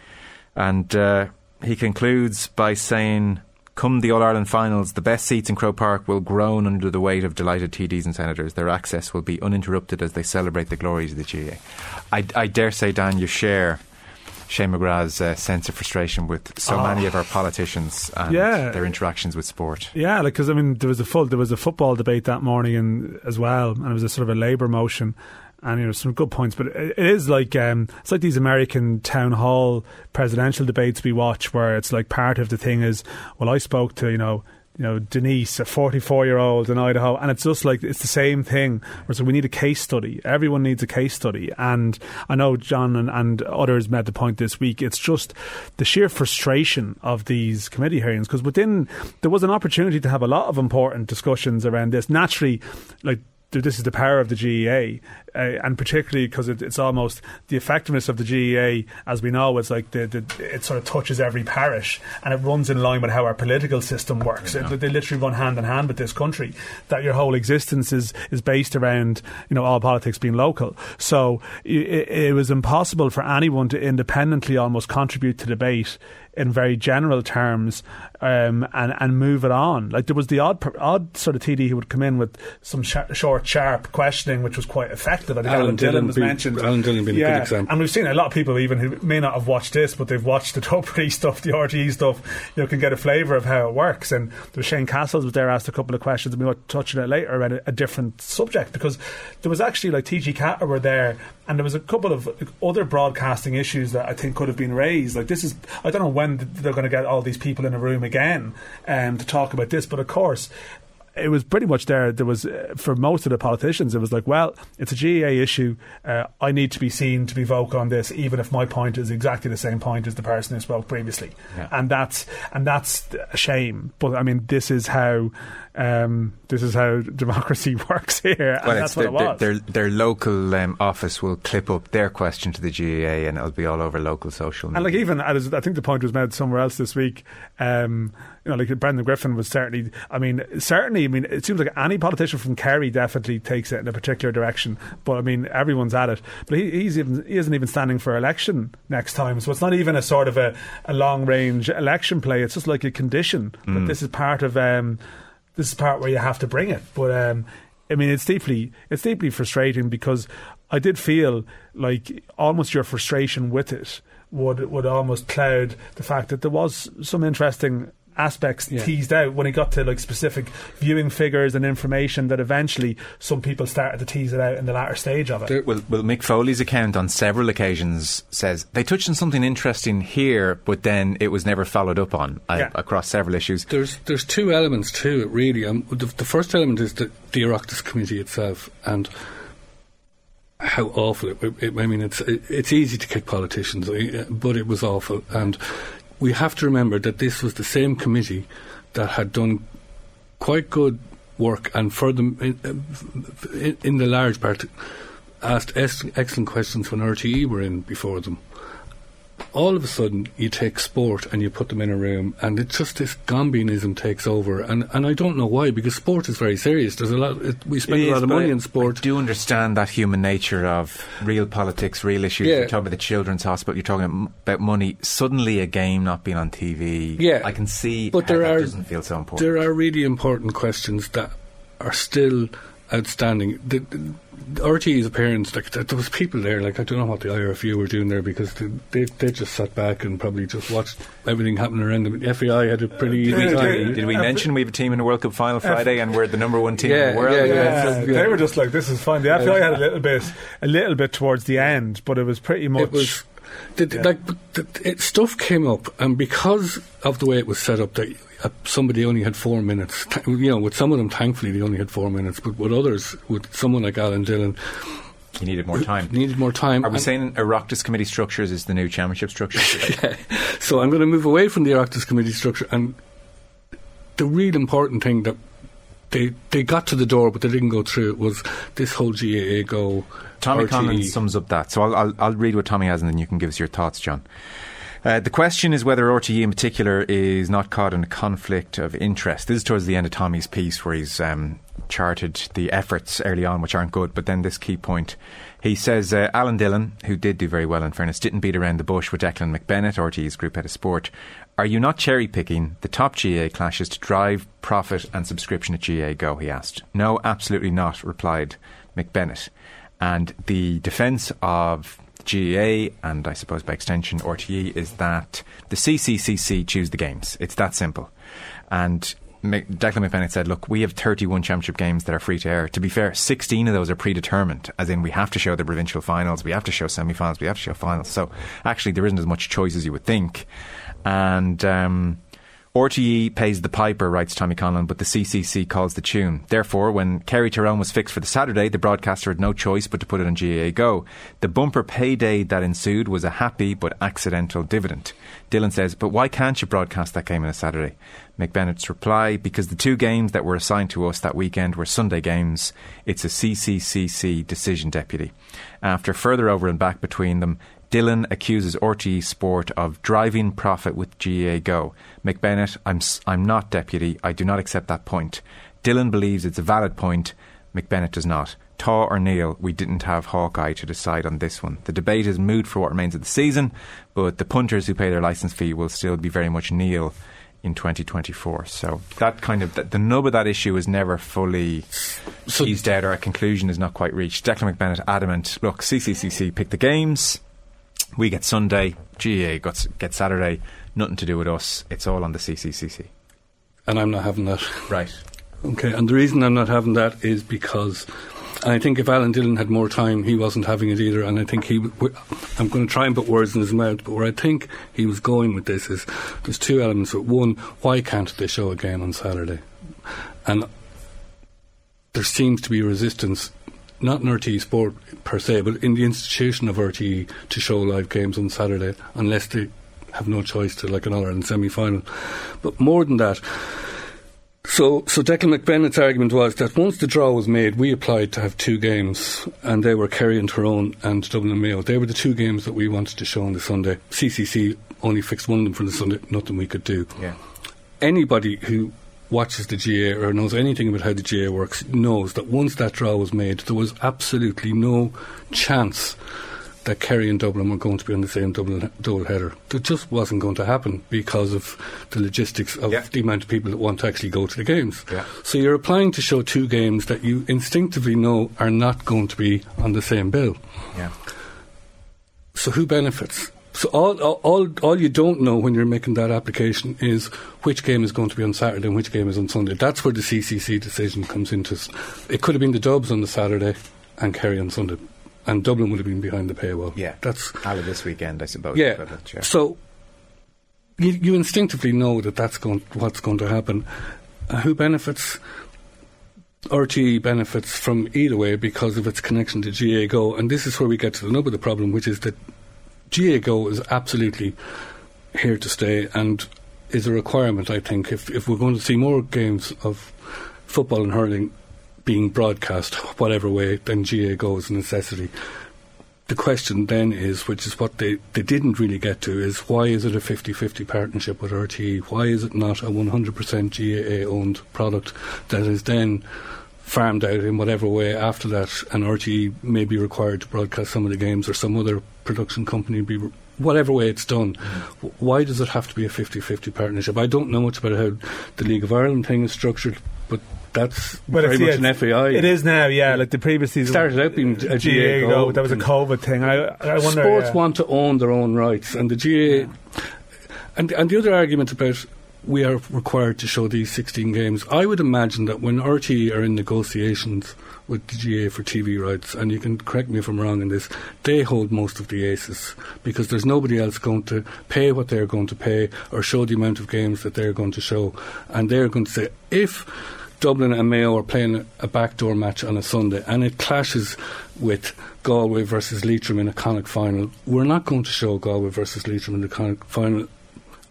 And uh, he concludes by saying, Come the All Ireland finals, the best seats in Croke Park will groan under the weight of delighted TDs and senators. Their access will be uninterrupted as they celebrate the glories of the GAA. I, I dare say, Dan, you share Shane McGrath's uh, sense of frustration with so Oh. many of our politicians and Yeah. their interactions with sport. Yeah, like because I mean, there was a full there was a football debate that morning and as well, and it was a sort of a labour motion, and you know some good points. But it, it is like um, it's like these American town hall presidential debates we watch, where it's like part of the thing is, well, I spoke to you know. You know, Denise, a 44 year old in Idaho, and it's just like it's the same thing. So we need a case study. Everyone needs a case study, and I know John and, and others made the point this week. It's just the sheer frustration of these committee hearings because within there was an opportunity to have a lot of important discussions around this. Naturally, like this is the power of the GAA. uh, and particularly because it, it's almost the effectiveness of the GAA, as we know, it's like the, the, it sort of touches every parish and it runs in line with how our political system works. Yeah. It, they literally run hand in hand with this country. That your whole existence is is based around you know all politics being local. So it, it was impossible for anyone to independently almost contribute to debate in very general terms um, and and move it on. Like there was the odd odd sort of TD who would come in with some sh- short, sharp questioning, which was quite effective. I think Alan, Alan Dillon, Dillon was be, mentioned. Alan Dillon being yeah. a good example. And we've seen a lot of people even who may not have watched this, but they've watched the Tubridy stuff, the RTE stuff. You know, can get a flavour of how it works. And there was Shane Cassells was there, asked a couple of questions, and we might touch on it later about a, a different subject because there was actually like TG4 were there, and there was a couple of other broadcasting issues that I think could have been raised. Like this is, I don't know when they're going to get all these people in a room again um, to talk about this, but of course it was pretty much there. There was uh, for most of the politicians, it was like, well, it's a GAA issue. Uh, I need to be seen to be vocal on this, even if my point is exactly the same point as the person who spoke previously. Yeah. And that's and that's a shame. But I mean, this is how um, this is how democracy works here, and well, that's what their, it was. Their, their local um, office will clip up their question to the GAA, and it'll be all over local social media. And like even I think the point was made somewhere else this week. Um, you know, like Brendan Griffin was certainly. I mean, certainly. I mean, it seems like any politician from Kerry definitely takes it in a particular direction. But I mean, everyone's at it. But he, he's even he isn't even standing for election next time. So it's not even a sort of a, a long range election play. It's just like a condition that Mm. this is part of. Um, this is part where you have to bring it. But um, I mean, it's deeply it's deeply frustrating because I did feel like almost your frustration with it would would almost cloud the fact that there was some interesting aspects Yeah. teased out when it got to like specific viewing figures and information that eventually some people started to tease it out in the latter stage of it. There- Well, well, Mick Foley's account on several occasions says they touched on something interesting here, but then it was never followed up on uh, Yeah. across several issues. There's there's two elements to it really. Um, the, the first element is the, the Oireachtas committee itself and how awful it, it. I mean, it's it, it's easy to kick politicians, uh, but it was awful. And we have to remember that this was the same committee that had done quite good work, and for them in, in, the large part asked excellent questions when RTE were in before them all of a sudden you take sport and you put them in a room and it's just this gombeenism takes over and, and I don't know why because sport is very serious there's a lot it, we spend It a lot is, of money I- in sport I do understand that human nature of real politics, real issues. Yeah. You're talking about the children's hospital. You're talking about money. Suddenly, a game not being on TV. Yeah. I can see. But there that are- doesn't feel so important. there are really important questions that are still outstanding the, the, the RTE's appearance like there was people there like I don't know what the IRFU were doing there because they, they, they just sat back and probably just watched everything happen around them the FAI had a uh, pretty easy yeah, time yeah. Did we uh, mention we have a team in the World Cup final Friday and we're the number one team Yeah, in the world? yeah, yeah, yeah. they were just like, "This is fine." The FAI had a little bit, a little bit towards the end, but it was pretty much. It was the, the- like the, it, stuff came up, and because of the way it was set up, that uh, somebody only had four minutes. Th- you know, with some of them, thankfully, they only had four minutes, but with others, with someone like Alan Dillon, You needed more time. needed more time. Are we And- saying Oireachtas committee structures is the new championship structure? yeah. so I'm going to move away from the Oireachtas committee structure, and the real important thing that they they got to the door, but they didn't go through it was this whole GAA go. Tommy RTE. Conlon sums up that. So I'll, I'll, I'll read what Tommy has and then you can give us your thoughts, John. Uh, the question is whether RTE in particular is not caught in a conflict of interest. This is towards the end of Tommy's piece where he's um, charted the efforts early on, which aren't good, but then this key point. He says uh, Alan Dillon, who did do very well in fairness, didn't beat around the bush with Declan McBennett, RTE's group head of sport. Are you not cherry picking the top GAA clashes to drive profit and subscription at GAA Go? He asked. No, absolutely not, replied McBennett. And the defence of GAA and I suppose by extension RTE is that the CCCC choose the games. It's that simple. And Declan McBennett said, "Look, we have 31 championship games that are free to air. To be fair, 16 of those are predetermined, as in we have to show the provincial finals, we have to show semi-finals, we have to show finals. So actually, there isn't as much choice as you would think. And um, RTE pays the piper, writes Tommy Conlon, but the CCC calls the tune. Therefore, when Kerry Tyrone was fixed for the Saturday, the broadcaster had no choice but to put it on GAA Go. The bumper payday that ensued was a happy but accidental dividend. Dillon says, but why can't you broadcast that game on a Saturday? McBennett's reply, because the two games that were assigned to us that weekend were Sunday games. It's a CCCC decision, Deputy. After further over and back between them, Dillon accuses RTE Sport of driving profit with GAA Go. McBennett, I'm, I'm not deputy. I do not accept that point. Dillon believes it's a valid point. McBennett does not. Taw or Neil, we didn't have Hawkeye to decide on this one. The debate is moot for what remains of the season, but the punters who pay their licence fee will still be very much Neil in 2024. So that kind of the, the nub of that issue is never fully so teased out, or a conclusion is not quite reached. Declan McBennett adamant. Look, CCCC pick the games. We get Sunday, GAA gets, get Saturday, nothing to do with us. It's all on the CCCC. And I'm not having that. Right. Okay, and the reason I'm not having that is because and I think if Alan Dillon had more time, he wasn't having it either. And I think he, I'm going to try and put words in his mouth, but where I think he was going with this is there's two elements. One, why can't they show a game on Saturday? And there seems to be resistance not in RTE Sport per se, but in the institution of RTE to show live games on Saturday, unless they have no choice to, like an All Ireland semi final. But more than that, so, so Declan McBennett's argument was that once the draw was made, we applied to have two games, and they were Kerry and Tyrone and Dublin and Mayo. They were the two games that we wanted to show on the Sunday. CCC only fixed one of them for the Sunday, nothing we could do. Yeah. Anybody who watches the GAA or knows anything about how the GAA works knows that once that draw was made, there was absolutely no chance that Kerry and Dublin were going to be on the same double, double header. That just wasn't going to happen because of the logistics of yeah. the amount of people that want to actually go to the games. Yeah. So you're applying to show two games that you instinctively know are not going to be on the same bill. Yeah. So who benefits? So all, all, all you don't know when you're making that application is which game is going to be on Saturday and which game is on Sunday. That's where the CCC decision comes into. It could have been the Dubs on the Saturday and Kerry on Sunday, and Dublin would have been behind the paywall. Yeah, that's out of this weekend, I suppose. Yeah. yeah. So you, you instinctively know that that's going, what's going to happen. Uh, who benefits? RTE benefits from either way because of its connection to GAA Go, and this is where we get to the nub of the problem, which is that GAA Go is absolutely here to stay and is a requirement, I think. If, if we're going to see more games of football and hurling being broadcast, whatever way, then GAA Go is a necessity. The question then is, which is what they, they didn't really get to, is why is it a 50 50 partnership with RTE? Why is it not a 100% GAA owned product that is then farmed out in whatever way after that, and RTE may be required to broadcast some of the games, or some other production company be. Re- whatever way it's done, mm. why does it have to be a 50 50 partnership? I don't know much about how the League of Ireland thing is structured, but that's well, very much yeah, an FAI. It is now, yeah. Like the previous season started out being a GA. GAA that was a COVID thing. I, I wonder. Sports yeah. want to own their own rights, and the GAA. Yeah. And and the other argument about we are required to show these 16 games. I would imagine that when RTE are in negotiations with the GAA for TV rights, and you can correct me if I'm wrong in this, they hold most of the aces because there's nobody else going to pay what they're going to pay or show the amount of games that they're going to show. And they're going to say, if Dublin and Mayo are playing a backdoor match on a Sunday and it clashes with Galway versus Leitrim in a Connacht final, we're not going to show Galway versus Leitrim in the Connacht final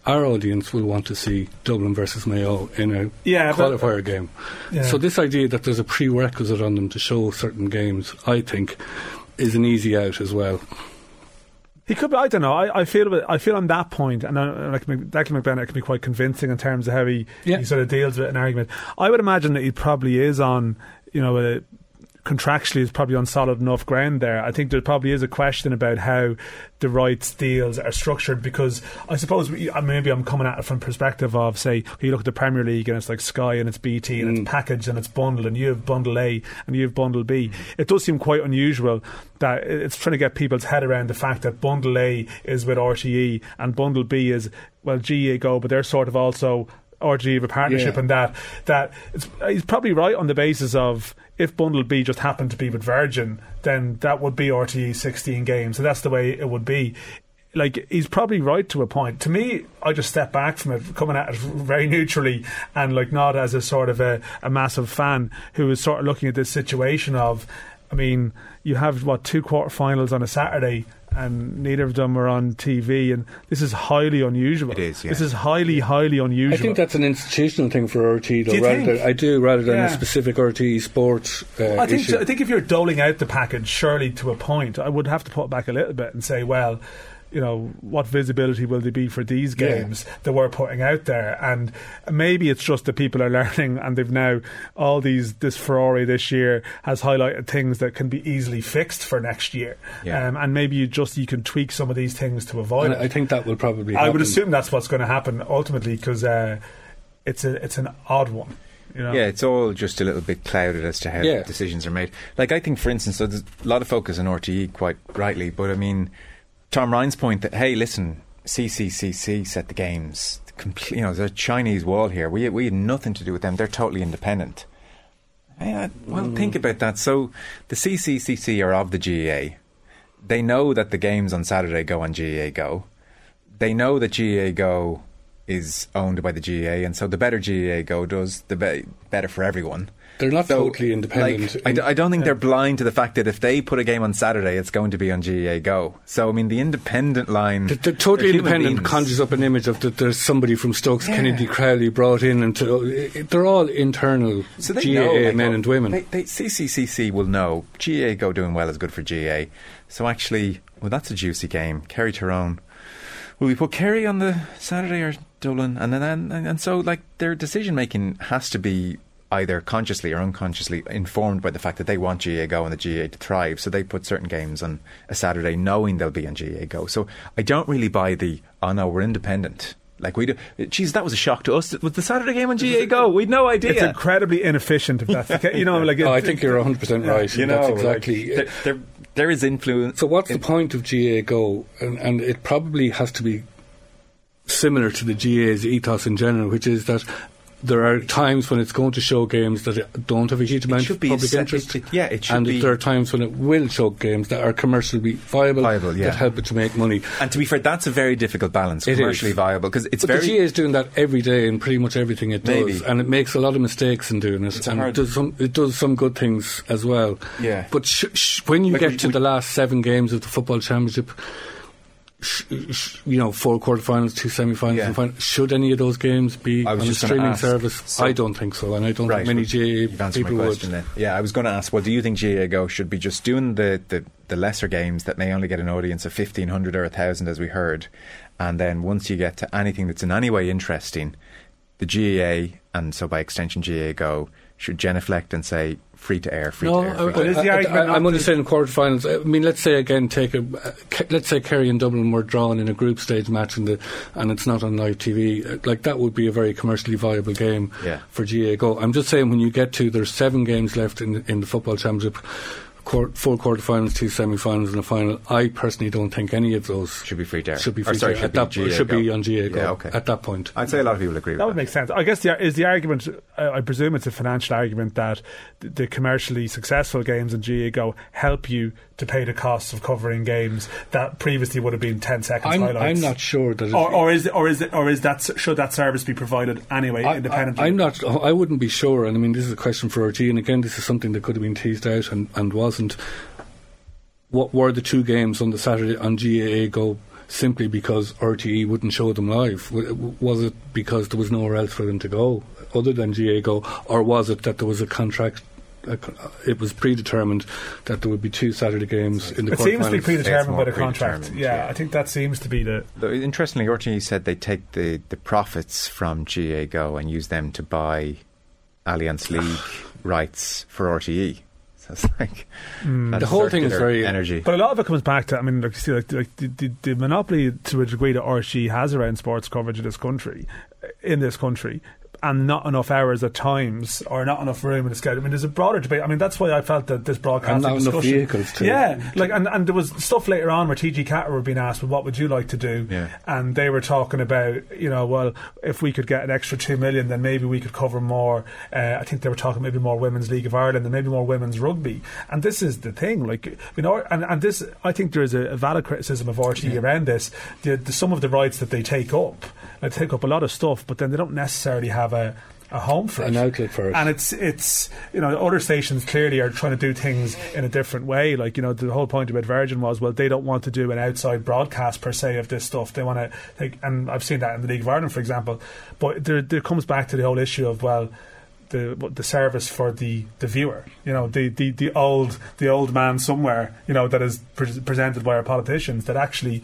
our audience will want to see Dublin versus Mayo in a yeah, qualifier game. Yeah. So this idea that there's a prerequisite on them to show certain games, I think, is an easy out as well. He could. Be, I don't know. I, I feel. I feel on that point, and uh, I, like Declan McBennett can be quite convincing in terms of how he, yeah. he sort of deals with an argument. I would imagine that he probably is on, you know, a, contractually is probably on solid enough ground there. I think there probably is a question about how the rights deals are structured because I suppose uh, maybe I'm coming at it from perspective of say you look at the Premier League and it's like Sky and it's BT and mm. it's packaged and it's bundled and you have bundle A and you have bundle B. It does seem quite unusual that it's trying to get people's head around the fact that bundle A is with RTE and bundle B is well GAA Go, but they're sort of also RTE of a partnership yeah. and that that it's, he's probably right on the basis of if Bundle B just happened to be with Virgin, then that would be RTE 16 games. So that's the way it would be. like he's probably right to a point. To me, I just step back from it, coming at it very neutrally, and like not as a sort of a, a massive fan who is sort of looking at this situation of, I mean, you have what two quarterfinals on a Saturday. And neither of them are on TV, and this is highly unusual. It is, yeah. This is highly, highly unusual. I think that's an institutional thing for RT, though. you rather think? Than, I do, rather than Yeah. a specific RT sports uh, I think issue. I think if you're doling out the package, surely to a point, I would have to put back a little bit and say, well, you know, what visibility will there be for these Yeah. games that we're putting out there? And maybe it's just that people are learning, and they've now all these this Ferrari this year has highlighted things that can be easily fixed for next year. Yeah. Um, and maybe you just you can tweak some of these things to avoid. I think that will probably. I would assume that's what's going to happen ultimately because uh, it's a it's an odd one. You know? Yeah, it's all just a little bit clouded as to how Yeah. decisions are made. Like I think, for instance, so there's a lot of focus on RTE, quite rightly, but I mean, Tom Ryan's point that hey, listen, CCCC set the games. Complete, you know, there's a Chinese wall here. We we had nothing to do with them. They're totally independent. Yeah, well, think mm. about that. So the CCCC are of the GAA. They know that the games on Saturday go on GAA Go. They know that GAA Go is owned by the GAA, and so the better GAA Go does, the be- better for everyone. They're not So, totally independent. like, I, d- I don't think they're blind to the fact that if they put a game on Saturday, it's going to be on GAA Go. So I mean, the independent line, The, the totally they're independent beings. conjures up an image of that there's somebody from Stokes Yeah. Kennedy Crowley brought in, and to, they're all internal So they GAA know, like, men oh, and women. They, they, CCCC will know GAA Go doing well is good for GAA. So actually, well, that's a juicy game. Kerry Tyrone. Will we put Kerry on the Saturday or Dublin? And then and, and so like their decision making has to be either consciously or unconsciously informed by the fact that they want GAA Go and the GAA to thrive. So they put certain games on a Saturday knowing they'll be on GAA Go. So I don't really buy the oh no, we're independent. Like we do, geez, that was a shock to us. Was the Saturday game on GAA Go? We'd no idea. It's incredibly inefficient if that's the case. You know, like oh, I think you're 100 percent right. you That's know, exactly. like, there, there, there is influence. So what's the point of GAA Go? And, and it probably has to be similar to the GAA's ethos in general, which is that there are times when it's going to show games that don't have a huge amount of public set- interest. it- it- yeah, it should and be- there are times when it will show games that are commercially viable, Viable, yeah. that help it to make money. And to be fair, that's a very difficult balance, It is. commercially viable, because it's But very. the GAA is doing that every day in pretty much everything it does, Maybe. and it makes a lot of mistakes in doing it. It's and it does some it does some good things as well. Yeah. But sh- sh- when you Like get we- to we- the last seven games of the football championship, sh- sh- you know, four quarterfinals, two semi-finals, Yeah. and final. should any of those games be on a streaming ask. service? So- I don't think so, and I don't Right, think many well, GA You've answered my people would. question then. Yeah, I was going to ask, well, do you think GAA Go should be just doing the, the, the lesser games that may only get an audience of 1,500 or 1,000, as we heard, and then once you get to anything that's in any way interesting, the GAA, and so by extension GAA Go, should genuflect and say free to air, free No, to air, free I, to air. is the I, argument I, am only to- saying quarterfinals. I mean, let's say again, take a uh, let's say Kerry and Dublin were drawn in a group stage match, and the and it's not on live TV. uh, Like that would be a very commercially viable game Yeah. for GAA Go. I'm just saying when you get to there's seven games left in in the football championship. Quar- four quarterfinals, two semi-finals, and a final. I personally don't think any of those Should be free to air. should be free sorry, to- should at be that GAA should be on GAA Go Yeah, okay. at that point. I'd say a lot of people agree with That that. would make sense. I guess the is the argument. Uh, I presume it's a financial argument that the, the commercially successful games in GAA Go help you to pay the costs of covering games that previously would have been 10 seconds I'm, highlights. I'm not sure that. Or, or is it, or is it, or is that should that service be provided anyway I, independently? I, am not. I wouldn't be sure. And I mean, this is a question for RT. And again, this is something that could have been teased out and, and wasn't. What were the two games on the Saturday on GAA Go simply because RTE wouldn't show them live? Was it because there was nowhere else for them to go other than GAA Go, or was it that there was a contract? a uh, It was predetermined that there would be two Saturday games in the It seems to be predetermined by the contract. Yeah, yeah. I think that seems to be the. Though, interestingly, RTE said they take the, the profits from GAA Go and use them to buy Allianz League rights for RTE. So it's like mm. that's The whole thing is very- energy. But a lot of it comes back to, I mean, like you see, like, like the, the, the monopoly to a degree that RSG has around sports coverage in this country, in this country, and not enough hours at times, or not enough room in the schedule. I mean, there's a broader debate. I mean, that's why I felt that this broadcast And not enough discussion, vehicles too. yeah, like and, and there was stuff later on where TG4 were being asked, well, "What would you like to do?" Yeah. and they were talking about, you know, well, if we could get an extra two million, then maybe we could cover more. Uh, I think they were talking maybe more women's League of Ireland and maybe more women's rugby. And this is the thing, like you know, and, and this I think there is a, a valid criticism of RTE around this. The, the, some of the rights that they take up, they take up a lot of stuff, but then they don't necessarily have a a home for An it. outlet for it. And it's it's you know other stations clearly are trying to do things in a different way. Like you know the whole point about Virgin was well they don't want to do an outside broadcast per se of this stuff. They want to take and I've seen that in the League of Ireland for example. But there there comes back to the whole issue of well the the service for the, the viewer. You know the, the, the old the old man somewhere. You know that is pre- presented by our politicians. That actually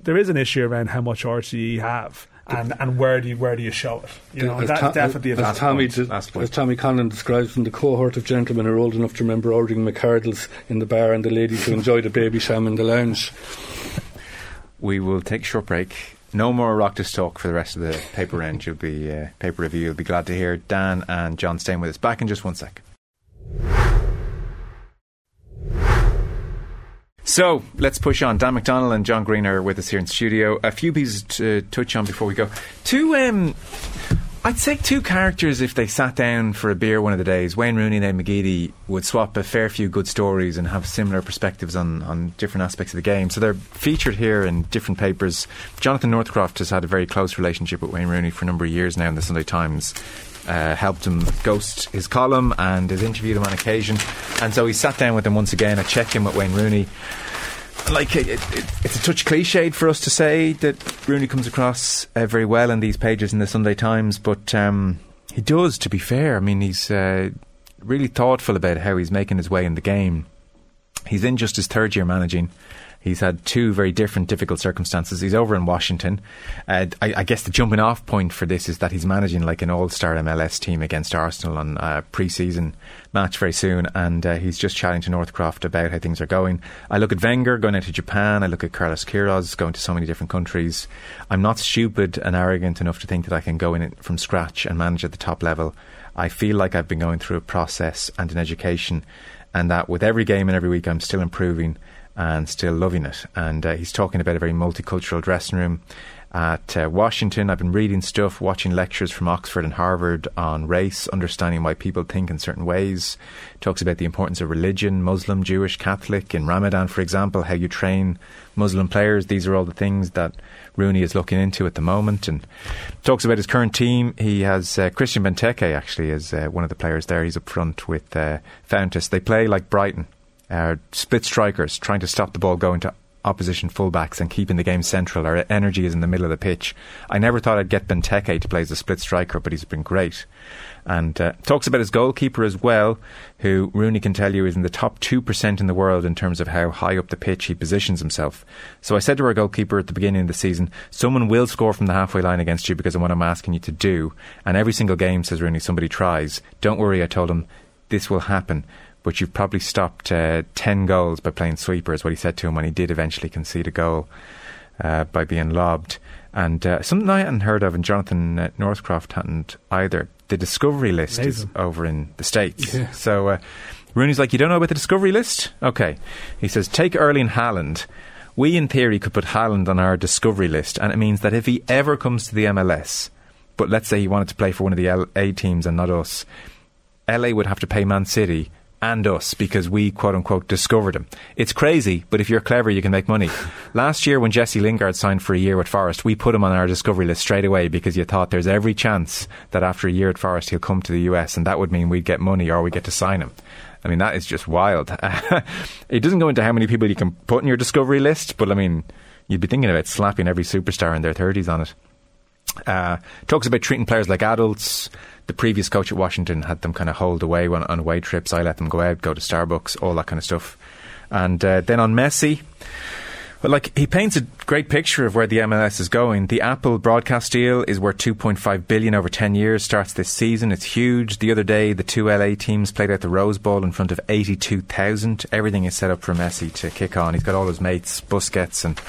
there is an issue around how much RTE have. And, and where do you where do you show it? You know As that's To- definitely a as valid Tommy, point. de- Last point. as Tommy Conlon describes them, the cohort of gentlemen are old enough to remember ordering McArdles in the bar and the ladies who enjoy the Babycham in the lounge. We will take a short break. No more Oireachtas talk for the rest of the paper round. You'll be uh, paper review. You'll be glad to hear Dan and John staying with us. Back in just one sec. So let's push on. Dan McDonnell and John Greene are with us here in studio. A few pieces to touch on before we go. Two, um, I'd say two characters if they sat down for a beer one of the days. Wayne Rooney and Aiden McGeady would swap a fair few good stories and have similar perspectives on, on different aspects of the game. So they're featured here in different papers. Jonathan Northcroft has had a very close relationship with Wayne Rooney for a number of years now in the Sunday Times. Uh, helped him ghost his column and has interviewed him on occasion. And so he sat down with him once again, a check in with Wayne Rooney like it, it, it's a touch cliched for us to say that Rooney comes across uh, very well in these pages in the Sunday Times, but um, he does. To be fair, I mean he's uh, really thoughtful about how he's making his way in the game. He's in just his third year managing. He's had two very different, difficult circumstances. He's over in Washington. Uh, I, I guess the jumping off point for this is that he's managing like an all star MLS team against Arsenal on a pre season match very soon. And uh, he's just chatting to Northcroft about how things are going. I look at Wenger going out to Japan. I look at Carlos Queiroz going to so many different countries. I'm not stupid and arrogant enough to think that I can go in from scratch and manage at the top level. I feel like I've been going through a process and an education, and that with every game and every week, I'm still improving and still loving it. And uh, he's talking about a very multicultural dressing room at uh, Washington. I've been reading stuff, watching lectures from Oxford and Harvard on race, understanding why people think in certain ways. Talks about the importance of religion, Muslim, Jewish, Catholic. In Ramadan, for example, how you train Muslim players. These are all the things that Rooney is looking into at the moment. And talks about his current team. He has uh, Christian Benteke actually is uh, one of the players there. He's up front with uh, Fountas. They play like Brighton uh, split strikers trying to stop the ball going to opposition fullbacks and keeping the game central. Our energy is in the middle of the pitch. I never thought I'd get Benteke to play as a split striker, but he's been great. And uh, talks about his goalkeeper as well, who Rooney can tell you is in the top 2% in the world in terms of how high up the pitch he positions himself. So I said to our goalkeeper at the beginning of the season, someone will score from the halfway line against you because of what I'm asking you to do. And every single game, says Rooney, somebody tries. Don't worry, I told him, this will happen but you've probably stopped uh, 10 goals by playing sweeper, is what he said to him when he did eventually concede a goal uh, by being lobbed. And uh, something I hadn't heard of, and Jonathan uh, Northcroft hadn't either. The discovery list is over in the States. Yeah. So uh, Rooney's like, You don't know about the discovery list? Okay. He says, Take Erling Haaland. We, in theory, could put Haaland on our discovery list, and it means that if he ever comes to the MLS, but let's say he wanted to play for one of the LA teams and not us, LA would have to pay Man City and us because we quote unquote discovered him. It's crazy, but if you're clever, you can make money. Last year, when Jesse Lingard signed for a year with Forest, we put him on our discovery list straight away because you thought there's every chance that after a year at Forest, he'll come to the US and that would mean we'd get money or we get to sign him. I mean, that is just wild. it doesn't go into how many people you can put in your discovery list, but I mean, you'd be thinking about slapping every superstar in their 30s on it. Uh, talks about treating players like adults. The previous coach at Washington had them kind of hold away on, on away trips. I let them go out, go to Starbucks, all that kind of stuff. And uh, then on Messi, Well, like he paints a great picture of where the MLS is going. The Apple broadcast deal is worth 2.5 billion over 10 years. Starts this season. It's huge. The other day, the two LA teams played at the Rose Bowl in front of 82,000. Everything is set up for Messi to kick on. He's got all his mates, Busquets and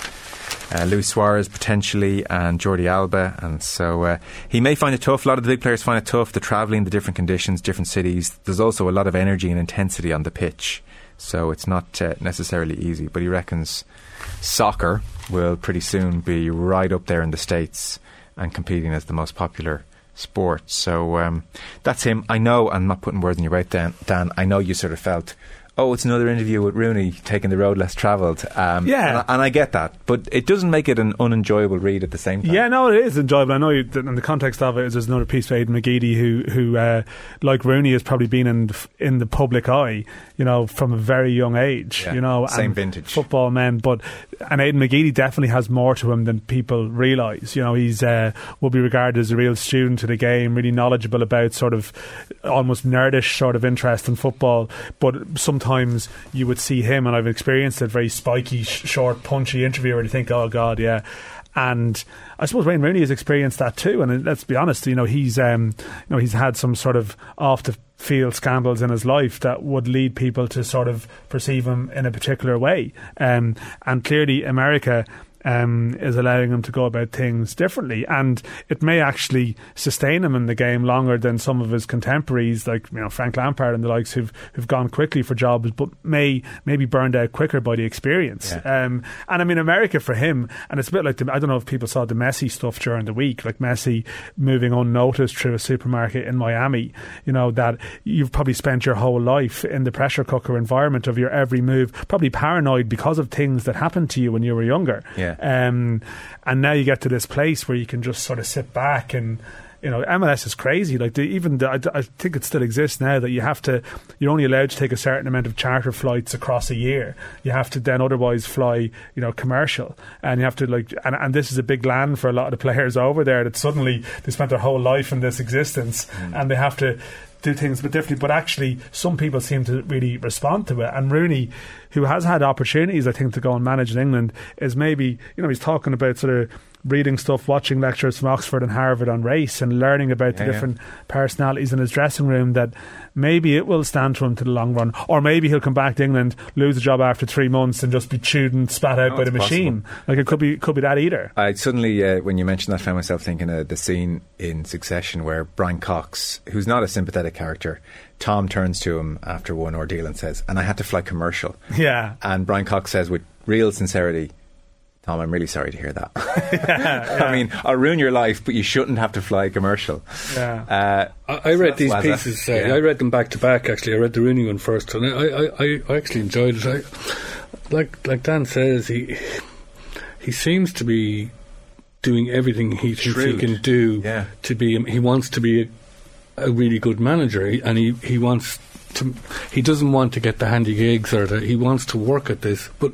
uh, Luis Suarez potentially, and Jordi Alba, and so uh, he may find it tough. A lot of the big players find it tough. The travelling, the different conditions, different cities. There's also a lot of energy and intensity on the pitch, so it's not uh, necessarily easy. But he reckons soccer will pretty soon be right up there in the states and competing as the most popular sport. So um, that's him. I know. I'm not putting words in your mouth, Dan. Dan. I know you sort of felt oh, it's another interview with Rooney taking the road less travelled. Um, yeah. And I, and I, get that. But it doesn't make it an unenjoyable read at the same time. Yeah, no, it is enjoyable. I know you, in the context of it is there's another piece by Aiden McGeady who, who uh, like Rooney, has probably been in, in the public eye, you know, from a very young age, yeah. you know. Same vintage. Football men. But, and Aiden McGeady definitely has more to him than people realise. You know, he's, uh, will be regarded as a real student of the game, really knowledgeable about sort of almost nerdish sort of interest in football. But sometimes you would see him, and I've experienced it, very spiky, sh- short, punchy interview where you think, oh God, yeah. And I suppose Wayne Rooney has experienced that too. And let's be honest, you know, he's um, you know he's had some sort of off the field scandals in his life that would lead people to sort of perceive him in a particular way. Um, and clearly, America um, is allowing him to go about things differently, and it may actually sustain him in the game longer than some of his contemporaries, like you know Frank Lampard and the likes, who've who've gone quickly for jobs, but may maybe burned out quicker by the experience. Yeah. Um, and I mean, America for him, and it's a bit like the, I don't know if people saw the Messi stuff during the week, like Messi moving unnoticed through a supermarket in Miami. You know that you've probably spent your whole life in the pressure cooker environment of your every move, probably paranoid because of things that happened to you when you were younger. Yeah. Um, and now you get to this place where you can just sort of sit back and you know, MLS is crazy. Like the, even the, I, I, think it still exists now that you have to, you're only allowed to take a certain amount of charter flights across a year. You have to then otherwise fly, you know, commercial, and you have to like, and, and this is a big land for a lot of the players over there that suddenly they spent their whole life in this existence, mm. and they have to do things a bit differently. But actually, some people seem to really respond to it. And Rooney, who has had opportunities, I think, to go and manage in England, is maybe you know he's talking about sort of reading stuff, watching lectures from Oxford and Harvard on race, and learning about yeah, the different yeah. personalities in his dressing room. That maybe it will stand for him to the long run, or maybe he'll come back to England, lose a job after three months, and just be chewed and spat out no, by the machine. Possible. Like it could be could be that either. I suddenly, uh, when you mentioned that, I found myself thinking of the scene in Succession where Brian Cox, who's not a sympathetic character, Tom turns to him after one ordeal and says, "And I had to fly commercial." Yeah, and Brian Cox says with real sincerity, Tom, I'm really sorry to hear that. yeah, yeah. I mean, I'll ruin your life, but you shouldn't have to fly commercial. Yeah. Uh, I, I read so these that's pieces. Uh, Yeah. I read them back to back. Actually, I read the Rooney one first, and I, I, I, I actually enjoyed it. I, like like Dan says, he he seems to be doing everything he thinks Shrewd. he can do Yeah. to be. He wants to be a, a really good manager, and he he wants to. He doesn't want to get the handy gigs or the, he wants to work at this, but.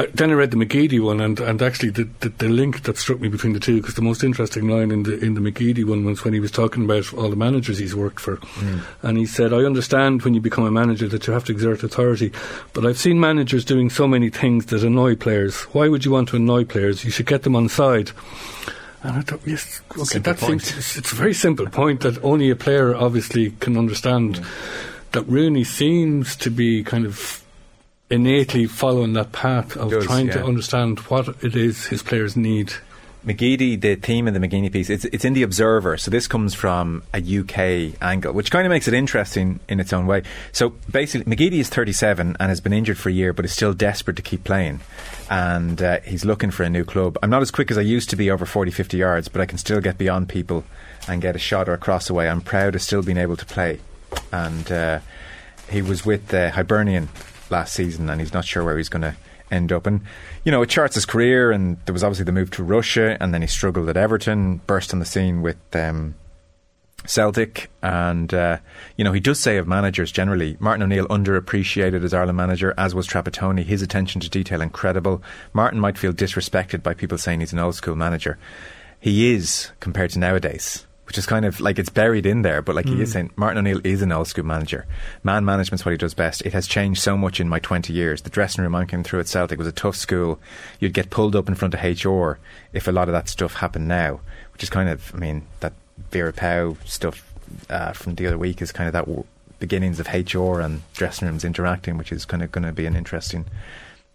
I, then I read the McGeady one, and, and actually the, the, the link that struck me between the two, because the most interesting line in the in the McGeady one was when he was talking about all the managers he's worked for, mm. and he said, "I understand when you become a manager that you have to exert authority, but I've seen managers doing so many things that annoy players. Why would you want to annoy players? You should get them on side." And I thought, yes, okay, Simple that point. seems it's, it's a very simple point that only a player obviously can understand. Mm. That Rooney seems to be kind of innately following that path of Does, trying to understand what it is his players need. McGeady, the theme in the McGeady piece, it's, it's in The Observer, so this comes from a UK angle, which kind of makes it interesting in its own way. So basically, McGeady is 37 and has been injured for a year, but is still desperate to keep playing. And uh, he's looking for a new club. I'm not as quick as I used to be over 40, 50 yards, but I can still get beyond people and get a shot or a cross away. I'm proud of still being able to play. And uh, he was with uh, Hibernian last season, and he's not sure where he's going to end up. And you know, it charts his career. And there was obviously the move to Russia, and then he struggled at Everton, burst on the scene with um, Celtic, and uh, you know, he does say of managers generally, Martin O'Neill underappreciated as Ireland manager, as was Trapattoni. His attention to detail incredible. Martin might feel disrespected by people saying he's an old school manager. He is compared to nowadays. Which is kind of like it's buried in there. But like he Hmm. is saying, Martin O'Neill is an old school manager. Man management's what he does best. It has changed so much in my 20 years. The dressing room I came through at Celtic was a tough school. You'd get pulled up in front of HR if a lot of that stuff happened now, which is kind of, I mean, that Vera Pauw stuff uh, from the other week is kind of that w- beginnings of HR and dressing rooms interacting, which is kind of going to be an interesting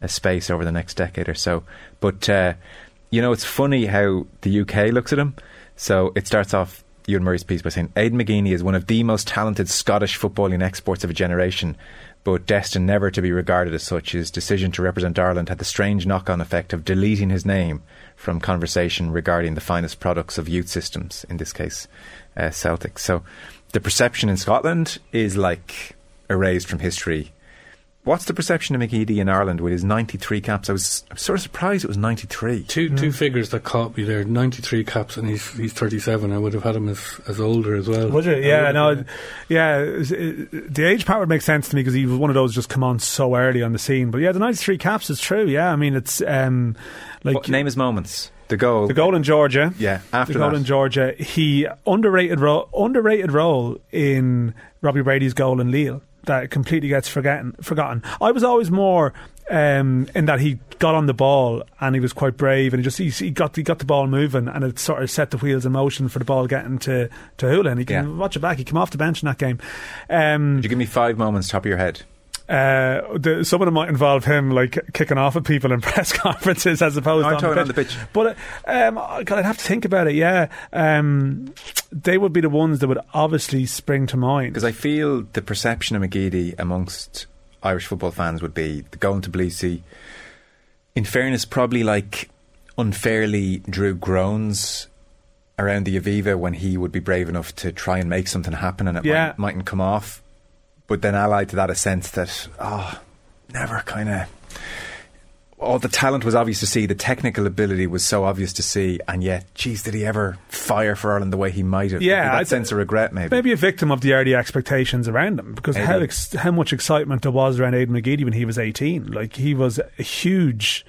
uh, space over the next decade or so. But uh, you know, it's funny how the UK looks at him. So it starts off Ewan Murray's piece by saying Aiden McGeady is one of the most talented Scottish footballing exports of a generation, but destined never to be regarded as such. His decision to represent Ireland had the strange knock-on effect of deleting his name from conversation regarding the finest products of youth systems. In this case, uh, Celtic. So the perception in Scotland is like erased from history. What's the perception of McGeady in Ireland with his 93 caps? I was, I was sort of surprised it was 93. Two two figures that caught me there. Ninety three caps, and he's he's thirty seven. I would have had him as, as older as well. Would you? Yeah, no, have, yeah. it was- it- The age part would make sense to me because he was one of those just come on so early on the scene. But yeah, the ninety-three caps is true. Yeah, I mean it's um, like What, name his moments. The goal. the goal in Georgia. Yeah, after the goal that. in Georgia, he underrated role underrated role in Robbie Brady's goal in Lille that completely gets forgotten. Forgotten. I was always more um, in that he got on the ball and he was quite brave and he just he, he got he got the ball moving and it sort of set the wheels in motion for the ball getting to to Hoolahan. He can Yeah. watch it back. He came off the bench in that game. Um, Could you give me five moments top of your head? Uh, the, some of them might involve him like kicking off at people in press conferences as opposed No, to on on the the pitch. But uh, um, God, I'd have to think about it. Yeah, um, they would be the ones that would obviously spring to mind. Because I feel the perception of McGeady amongst Irish football fans would be the going to Bleasy. In fairness, probably like unfairly drew groans around the Aviva when he would be brave enough to try and make something happen and it Yeah. might, mightn't come off. But then allied to that a sense that, oh, never kind of. All the talent was obvious to see, the technical ability was so obvious to see, and yet, geez, did he ever fire for Ireland the way he might have? Yeah, that I'd- sense of regret, maybe. Maybe a victim of the early expectations around him because how ex- how much excitement there was around Aiden McGeady when he was eighteen. Like he was a huge,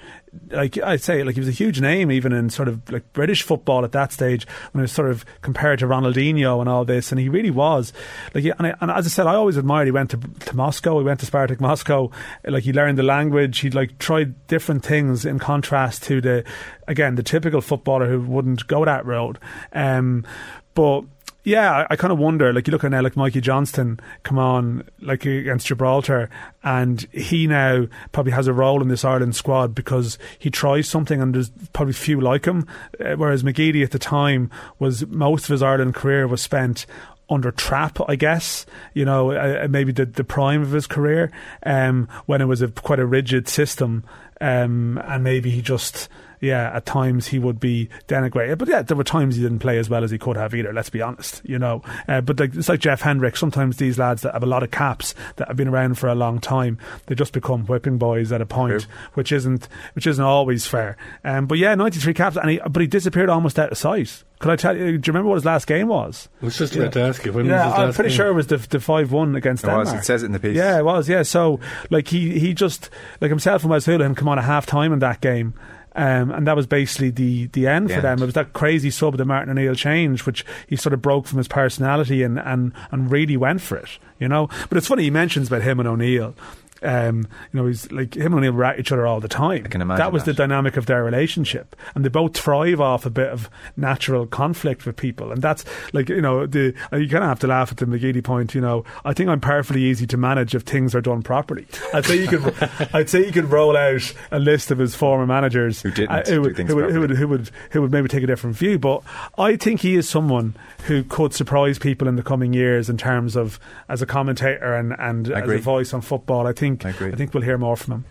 like I'd say, like he was a huge name even in sort of like British football at that stage when it was sort of compared to Ronaldinho and all this. And he really was like, and, I, and as I said, I always admired. He went to to Moscow. He went to Spartak Moscow. Like he learned the language. He like tried different things in contrast to the again the typical footballer who wouldn't go that road. Um, but yeah, I, kind of wonder. Like you look at now, like Mikey Johnston come on, like against Gibraltar, and he now probably has a role in this Ireland squad because he tries something, and there's probably few like him. Uh, whereas McGeady at the time was most of his Ireland career was spent under trap, I guess. You know, uh, uh, maybe the the prime of his career, um, when it was a quite a rigid system, um, and maybe he just yeah, at times he would be denigrated. But yeah, there were times he didn't play as well as he could have either. Let's be honest, you know. Uh, but like, it's like Jeff Hendrick. Sometimes these lads that have a lot of caps that have been around for a long time, they just become whipping boys at a point, True. which isn't which isn't always fair. Um, but yeah, ninety three caps, and he, but he disappeared almost out of sight. Could I tell you? Do you remember what his last game was? I was just about to ask you when was yeah, his I'm pretty game? sure it was the the five one against It was. It says it in the piece. Yeah, it was. Yeah, so like he he just like himself and Wes Hoolahan come on at half time in that game. Um, and that was basically the, the end The for them. It was that crazy sub that Martin O'Neill changed, which he sort of broke from his personality and, and, and really went for it, you know. But it's funny he mentions about him and O'Neill. Um, you know, he's like him and O'Neill were at each other all the time. I can imagine that was the dynamic of their relationship, and they both thrive off a bit of natural conflict with people, and that's like you know the uh, you kind of have to laugh at the McGeady point. You know, I think I'm perfectly easy to manage if things are done properly. I'd say you could, I'd say you could roll out a list of his former managers Who didn't uh, do who, would, things who, would, who would who would who would maybe take a different view. But I think he is someone who could surprise people in the coming years in terms of as a commentator and and as a voice on football. I think I agree. think we'll hear more from him.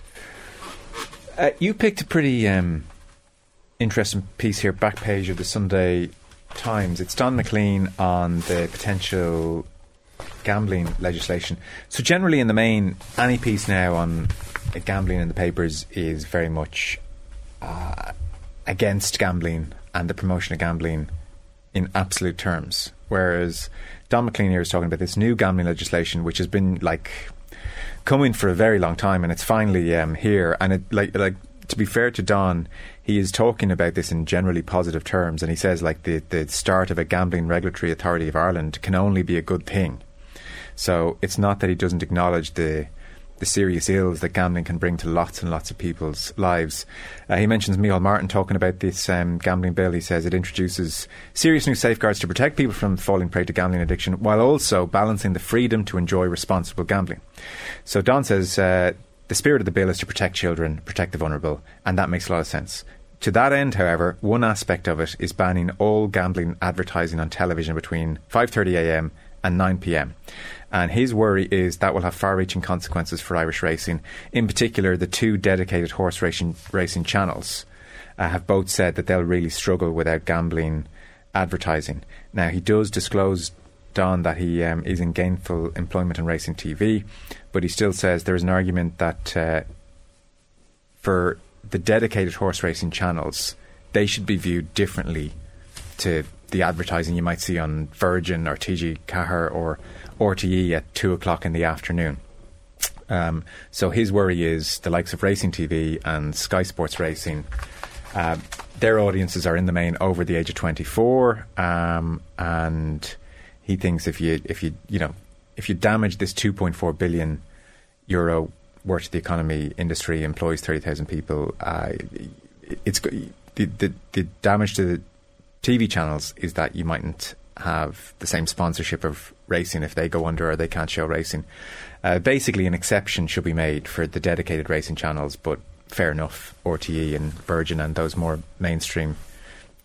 Uh, you picked a pretty um, interesting piece here, back page of the Sunday Times. It's Donn McClean on the potential gambling legislation. So, generally, in the main, any piece now on gambling in the papers is very much uh, against gambling and the promotion of gambling in absolute terms. Whereas Donn McClean here is talking about this new gambling legislation, which has been like coming for a very long time, and it's finally um, here. And it like like to be fair to Donn, he is talking about this in generally positive terms, and he says like the the start of a gambling regulatory authority of Ireland can only be a good thing. So it's not that he doesn't acknowledge the the serious ills that gambling can bring to lots and lots of people's lives. Uh, he mentions Micheál Martin talking about this um, gambling bill. He says it introduces serious new safeguards to protect people from falling prey to gambling addiction while also balancing the freedom to enjoy responsible gambling. So Donn says uh, the spirit of the bill is to protect children, protect the vulnerable, and that makes a lot of sense. To that end, however, one aspect of it is banning all gambling advertising on television between 5:30 a.m. and 9 p.m. And his worry is that will have far reaching consequences for Irish racing. In particular, the two dedicated horse racing, racing channels uh, have both said that they'll really struggle without gambling advertising. Now, he does disclose, Donn, that he um, is in gainful employment in racing TV, but he still says there is an argument that uh, for the dedicated horse racing channels, they should be viewed differently to the advertising you might see on Virgin or TG Ceathair or RTE at two o'clock in the afternoon. Um, so his worry is the likes of Racing TV and Sky Sports Racing. Uh, their audiences are in the main over the age of 24, um, and he thinks if you if you you know if you damage this 2.4 billion euro worth of the economy, industry employs 30,000 people. Uh, it's the, the the damage to the TV channels is that you mightn't have the same sponsorship of racing if they go under or they can't show racing. Uh, basically, an exception should be made for the dedicated racing channels, but fair enough. RTE and Virgin and those more mainstream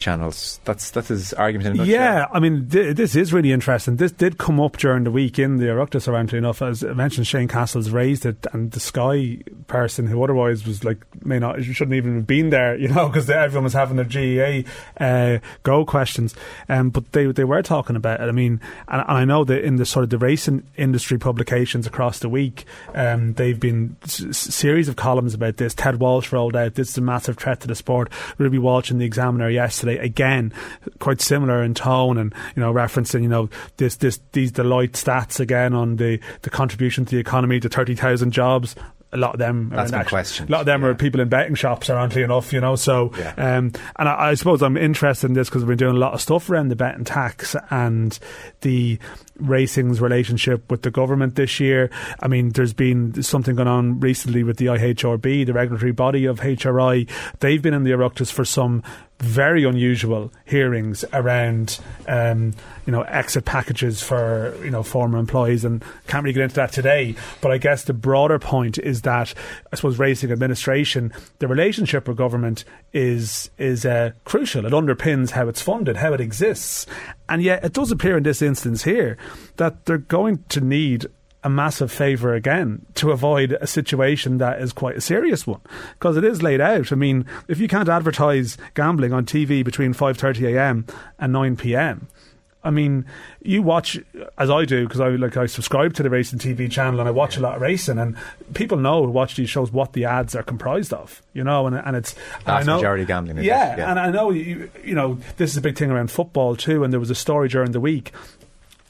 channels. That's that's his argument. Yeah, I mean, th- this is really interesting. This did come up during the week in the Oireachtas, ironically enough. As I mentioned, Shane Cassells raised it, and the Sky person who otherwise was like, may not, shouldn't even have been there, you know, because everyone was having their GAA uh, go questions. Um, but they they were talking about it. I mean, and, and, I know that in the sort of the racing industry publications across the week, um, they've been s- series of columns about this. Ted Walsh rolled out, this is a massive threat to the sport. Ruby Walsh in the Examiner yesterday again quite similar in tone and you know referencing you know this this these Deloitte stats again on the the contribution to the economy the 30,000 jobs a lot of them that's my question. A lot of them yeah. are people in betting shops, ironically enough, you know. So, yeah. um, and I, I, suppose I'm interested in this because we've been doing a lot of stuff around the betting tax and the racing's relationship with the government this year. I mean, there's been something going on recently with the IHRB, the regulatory body of HRI. They've been in the Oireachtas for some very unusual hearings around um, you know exit packages for you know former employees and can't really get into that today. But I guess the broader point is that I suppose racing administration the relationship with government is is uh, crucial. It underpins how it's funded how it exists. And yet it does appear in this instance here that they're going to need a massive favour again to avoid a situation that is quite a serious one because it is laid out. I mean, if you can't advertise gambling on TV between 5:30 a.m. and 9 p.m. I mean, you watch as I do because I like I subscribe to the racing TV channel and I watch a lot of racing, and people know who watch these shows what the ads are comprised of, you know, and and it's Vast know, majority gambling. Yeah, yeah, and I know you, you know this is a big thing around football too, and there was a story during the week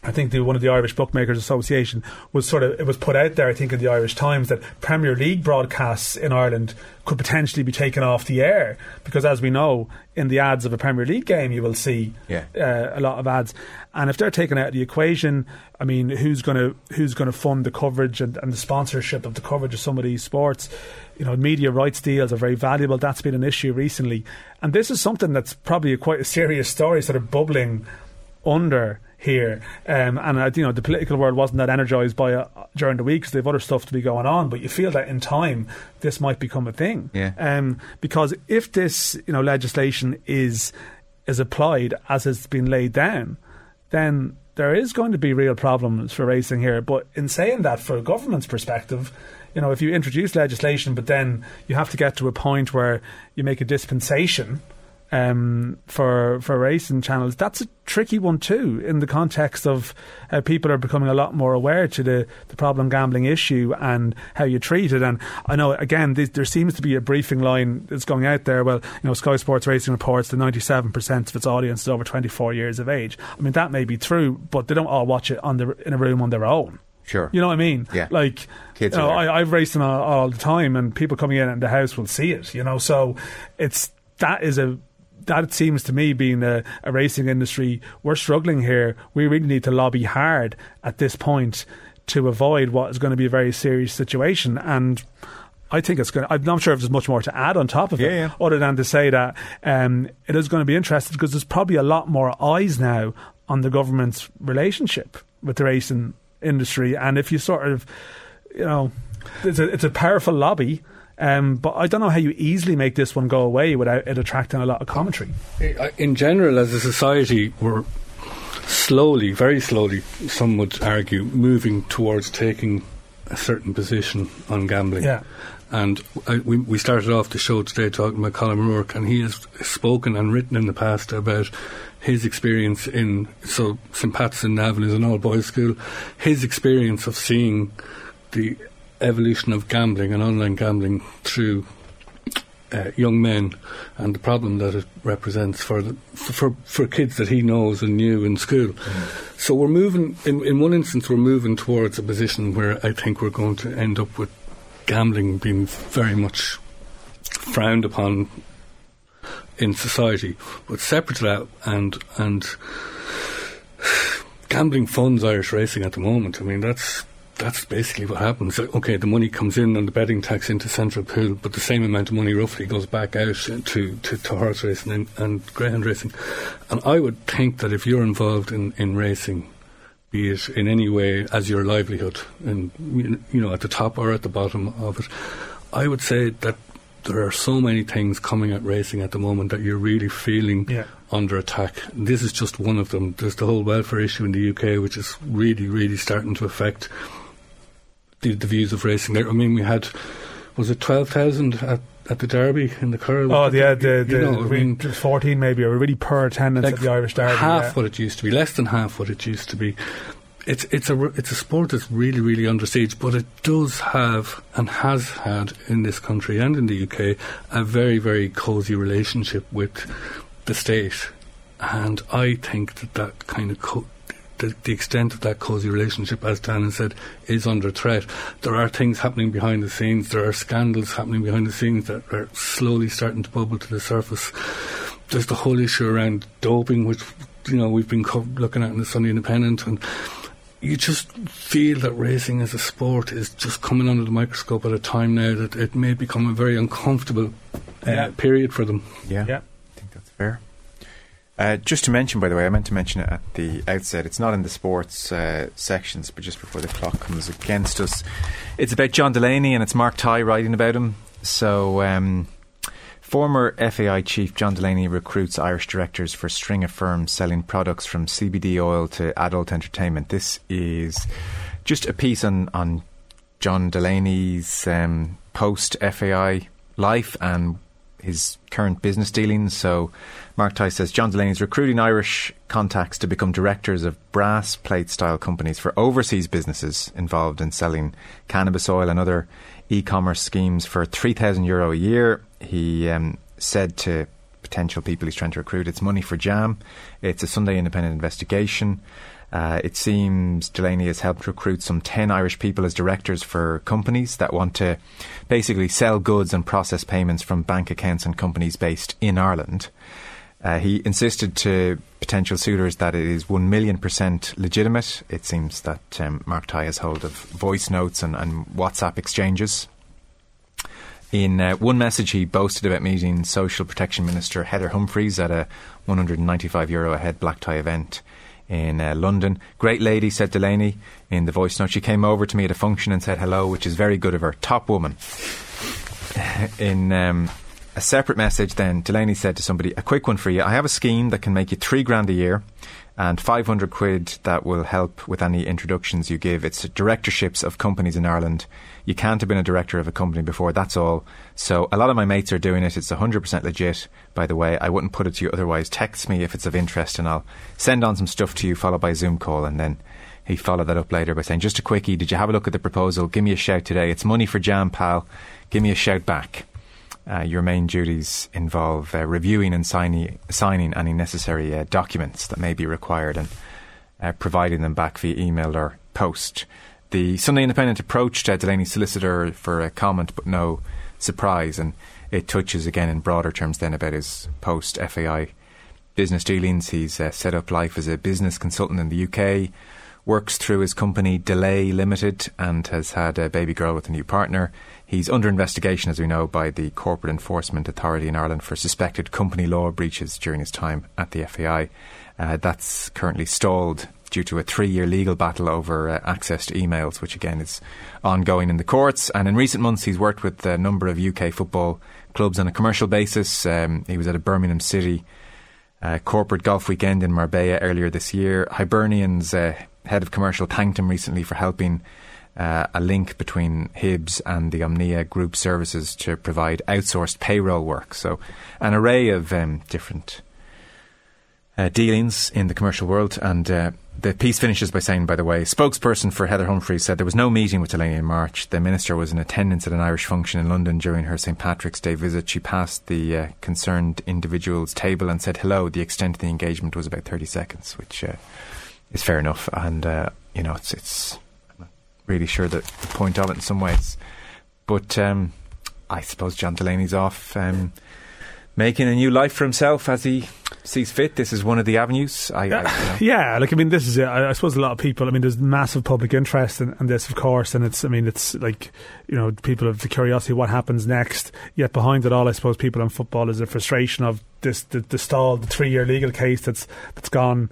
I think the, one of the Irish Bookmakers Association was sort of it was put out there. I think in the Irish Times that Premier League broadcasts in Ireland could potentially be taken off the air because, as we know, in the ads of a Premier League game, you will see yeah. uh, a lot of ads. And if they're taken out of the equation, I mean, who's going to who's going to fund the coverage and, and the sponsorship of the coverage of some of these sports? You know, media rights deals are very valuable. That's been an issue recently, and this is something that's probably a quite a serious story, sort of bubbling under here. Um, and uh, you know, the political world wasn't that energised by uh, during the week because they have other stuff to be going on. But you feel that in time, this might become a thing. Yeah. Um, because if this you know legislation is is applied as it's been laid down, then there is going to be real problems for racing here. But in saying that, for a government's perspective, you know, if you introduce legislation, but then you have to get to a point where you make a dispensation um, for for racing channels. That's a tricky one too, in the context of how people are becoming a lot more aware to the, the problem gambling issue and how you treat it. And I know again, there seems to be a briefing line that's going out there. Well, you know, Sky Sports Racing reports that ninety seven percent of its audience is over twenty four years of age. I mean, that may be true, but they don't all watch it on the in a room on their own. Sure. You know what I mean? Yeah. Like, Kids you know. I, I've raced them all, all the time, and people coming in the house will see it. You know, so it's that is a that seems to me being a, a racing industry. We're struggling here. We really need to lobby hard at this point to avoid what is going to be a very serious situation and. I think it's going. To, I'm not sure if there's much more to add on top of it, Yeah, yeah. other than to say that um, it is going to be interesting because there's probably a lot more eyes now on the government's relationship with the racing industry, and if you sort of, you know, it's a it's a powerful lobby. Um, but I don't know how you easily make this one go away without it attracting a lot of commentary. In general, as a society, we're slowly, very slowly, some would argue, moving towards taking a certain position on gambling. Yeah. And I, we, we started off the show today talking about Colm O'Rourke, and he has spoken and written in the past about his experience in so St Pat's in Navan is an all boys school. His experience of seeing the evolution of gambling and online gambling through uh, young men and the problem that it represents for, the, for for kids that he knows and knew in school. So we're moving in in one instance we're moving towards a position where I think we're going to end up with gambling being very much frowned upon in society. But separate to that and and gambling funds Irish racing at the moment. I mean that's that's basically what happens. Okay, the money comes in on the betting tax into central pool, but the same amount of money roughly goes back out to, to, to horse racing and, and greyhound racing. And I would think that if you're involved in, in racing, be it in any way as your livelihood, and you know at the top or at the bottom of it, I would say that there are so many things coming at racing at the moment that you're really feeling Yeah. under attack. This is just one of them. There's the whole welfare issue in the UK, which is really, really starting to affect the, the views of racing. There, I mean, we had was it twelve thousand at at the Derby in the Curragh? Oh, yeah, the, the, you know, I mean, 14 maybe, or really poor attendance like at the Irish Derby. half yeah. what it used to be, less than half what it used to be. It's it's a it's a sport that's really really under siege, but it does have and has had in this country and in the UK a very very cosy relationship with the state, and I think that that kind of co- the, the extent of that cosy relationship, as Dan has said, is under threat. There are things happening behind the scenes. There are scandals happening behind the scenes that are slowly starting to bubble to the surface. There's the whole issue around doping, which you know we've been co- looking at in the Sunday Independent, and you just feel that racing as a sport is just coming under the microscope at a time now that it may become a very uncomfortable uh, Yeah. period for them. Yeah. Yeah. I think that's fair. Uh, just to mention, by the way, I meant to mention it at the outset. It's not in the sports uh, sections, but just before the clock comes against us, it's about John Delaney and it's Mark Tighe writing about him. So, um, former FAI chief John Delaney recruits Irish directors for a string of firms selling products from CBD oil to adult entertainment. This is just a piece on on John Delaney's um, post FAI life and his current business dealings. So, Mark Tighe says John Delaney is recruiting Irish contacts to become directors of brass plate style companies for overseas businesses involved in selling cannabis oil and other e commerce schemes for €3,000 Euro a year. He um, said to potential people he's trying to recruit, it's money for jam. It's a Sunday independent investigation. Uh, it seems Delaney has helped recruit some 10 Irish people as directors for companies that want to basically sell goods and process payments from bank accounts and companies based in Ireland. Uh, he insisted to potential suitors that it is 1 million percent legitimate. It seems that um, Mark Tighe has hold of voice notes and, and WhatsApp exchanges. In uh, one message, he boasted about meeting Social Protection Minister Heather Humphreys at a 195 euro a head black tie event in uh, London. Great lady, said Delaney in the voice note. She came over to me at a function and said hello, which is very good of her. Top woman. in um, a separate message, then Delaney said to somebody, "A quick one for you. I have a scheme that can make you three grand a year." And 500 quid that will help with any introductions you give. It's directorships of companies in Ireland. You can't have been a director of a company before, that's all. So a lot of my mates are doing it. It's 100% legit, by the way. I wouldn't put it to you otherwise. Text me if it's of interest and I'll send on some stuff to you, followed by a Zoom call. And then he followed that up later by saying, Just a quickie, did you have a look at the proposal? Give me a shout today. It's money for jam, pal. Give me a shout back. Uh, your main duties involve uh, reviewing and signing, signing any necessary uh, documents that may be required and uh, providing them back via email or post. The Sunday Independent approached uh, Delaney's solicitor for a comment, but no surprise, and it touches again in broader terms then about his post FAI business dealings. He's uh, set up life as a business consultant in the UK, works through his company Delay Limited, and has had a baby girl with a new partner. He's under investigation, as we know, by the Corporate Enforcement Authority in Ireland for suspected company law breaches during his time at the FAI. Uh, that's currently stalled due to a three year legal battle over uh, access to emails, which again is ongoing in the courts. And in recent months, he's worked with a number of UK football clubs on a commercial basis. Um, he was at a Birmingham City uh, corporate golf weekend in Marbella earlier this year. Hibernian's uh, head of commercial thanked him recently for helping uh, a link between Hibs and the Omnia Group services to provide outsourced payroll work. So, an array of um, different uh, dealings in the commercial world. And uh, the piece finishes by saying, by the way, spokesperson for Heather Humphreys said there was no meeting with Delaney in March. The minister was in attendance at an Irish function in London during her St Patrick's Day visit. She passed the uh, concerned individual's table and said hello. The extent of the engagement was about 30 seconds, which uh, is fair enough. And, uh, you know, it's, it's really sure that the point of it in some ways. But um, I suppose John Delaney's off um, making a new life for himself as he sees fit. This is one of the avenues. I, yeah, I, you know. yeah, like I mean, this is it. I, I suppose a lot of people. I mean, there's massive public interest in, in, this, of course, and it's. I mean, it's like you know, people have the curiosity what happens next. Yet behind it all, I suppose people in football is a frustration of this the, the stall, the three year legal case that's that's gone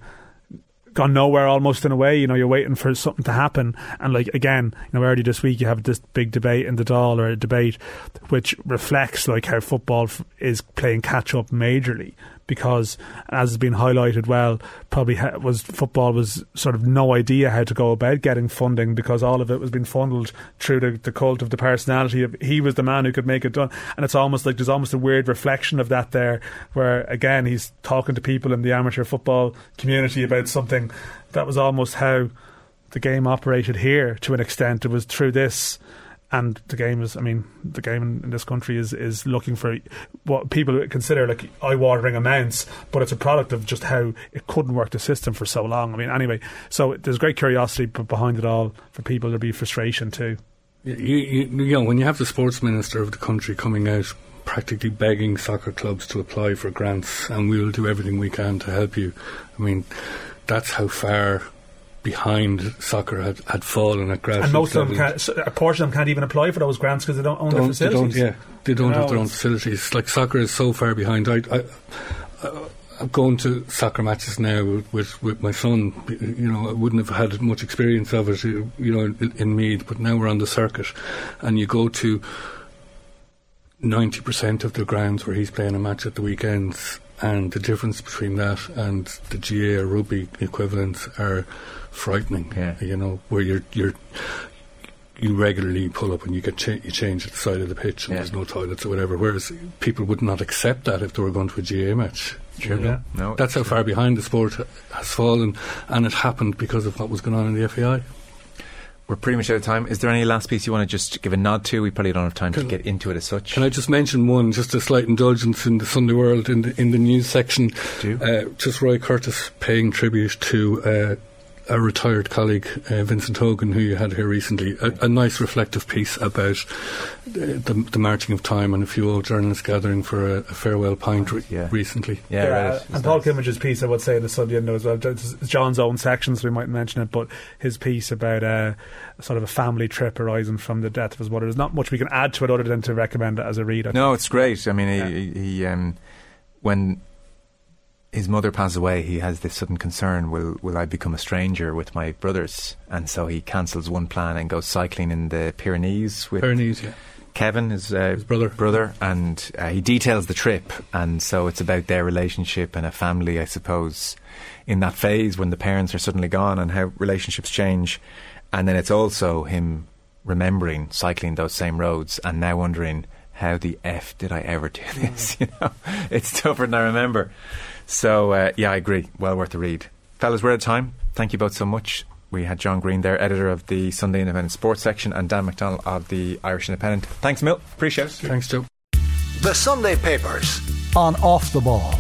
gone nowhere almost in a way. You know, you're waiting for something to happen. And like again, you know, early this week you have this big debate in the Dáil or a debate which reflects like how football f- is playing catch up majorly because as has been highlighted well probably was football was sort of no idea how to go about getting funding because all of it was being funneled through the, the cult of the personality of he was the man who could make it done. And it's almost like there's almost a weird reflection of that there where again he's talking to people in the amateur football community about something that was almost how the game operated here to an extent. It was through this and the game is, I mean, the game in, this country is, is looking for what people consider like eye watering amounts, but it's a product of just how it couldn't work the system for so long. I mean, anyway, so there's great curiosity behind it all for people. There'll be frustration too. You, you, you know, when you have the sports minister of the country coming out practically begging soccer clubs to apply for grants and we'll do everything we can to help you. I mean, that's how far behind soccer had, had fallen at grassroots And most of them, can't, a portion of them can't even apply for those grants because they don't own don't, their facilities. They don't, yeah, they don't you have their own facilities. Like soccer is so far behind. I, I, uh, I'm going to soccer matches now with, with, with my son. You know, I wouldn't have had much experience of it, you know, in, in Meath, but now we're on the circuit, and you go to ninety percent of the grounds where he's playing a match at the weekends, and the difference between that and the GAA or rugby equivalents are frightening. Yeah. You know, where you're you're you regularly pull up and you get cha- you change at the side of the pitch and Yeah. there's no toilets or whatever. Whereas people would not accept that if they were going to a GAA match. You know? Yeah. No, That's how far behind the sport has fallen, and it happened because of what was going on in the FAI. We're pretty much out of time. Is there any last piece you want to just give a nod to? We probably don't have time to get into it as such. Can I just mention one, just a slight indulgence in the Sunday World in the, in the news section? Do. Uh, just Roy Curtis paying tribute to uh, a retired colleague, uh, Vincent Hogan, who you had here recently. A, a nice reflective piece about uh, the, the marching of time and a few old journalists gathering for a, a farewell pint re- Yeah. recently. yeah, Yeah, right. and Paul Kimmage's piece, I would say, in the Sunday Indo as well. It's John's own sections, we might mention it, but his piece about uh, sort of a family trip arising from the death of his mother. There's not much we can add to it other than to recommend it as a read. I No, it's great. I mean, Yeah. he, he, he um, when his mother passes away, he has this sudden concern: will will I become a stranger with my brothers? And so he cancels one plan and goes cycling in the Pyrenees with Pyrenees, yeah. Kevin, his, uh, His brother. brother, and uh, he details the trip, and so it's about their relationship and a family, I suppose, in that phase when the parents are suddenly gone and how relationships change, and then it's also him remembering cycling those same roads and now wondering how the f did I ever do this? You know, it's tougher than I remember. So uh, yeah, I agree. Well worth the read, fellas. We're out of time. Thank you both so much. We had John Greene there, editor of the Sunday Independent Sports section, and Dan McDonnell of the Irish Independent. Thanks, Mill. Appreciate it. Thanks, Joe. The Sunday Papers on Off the Ball.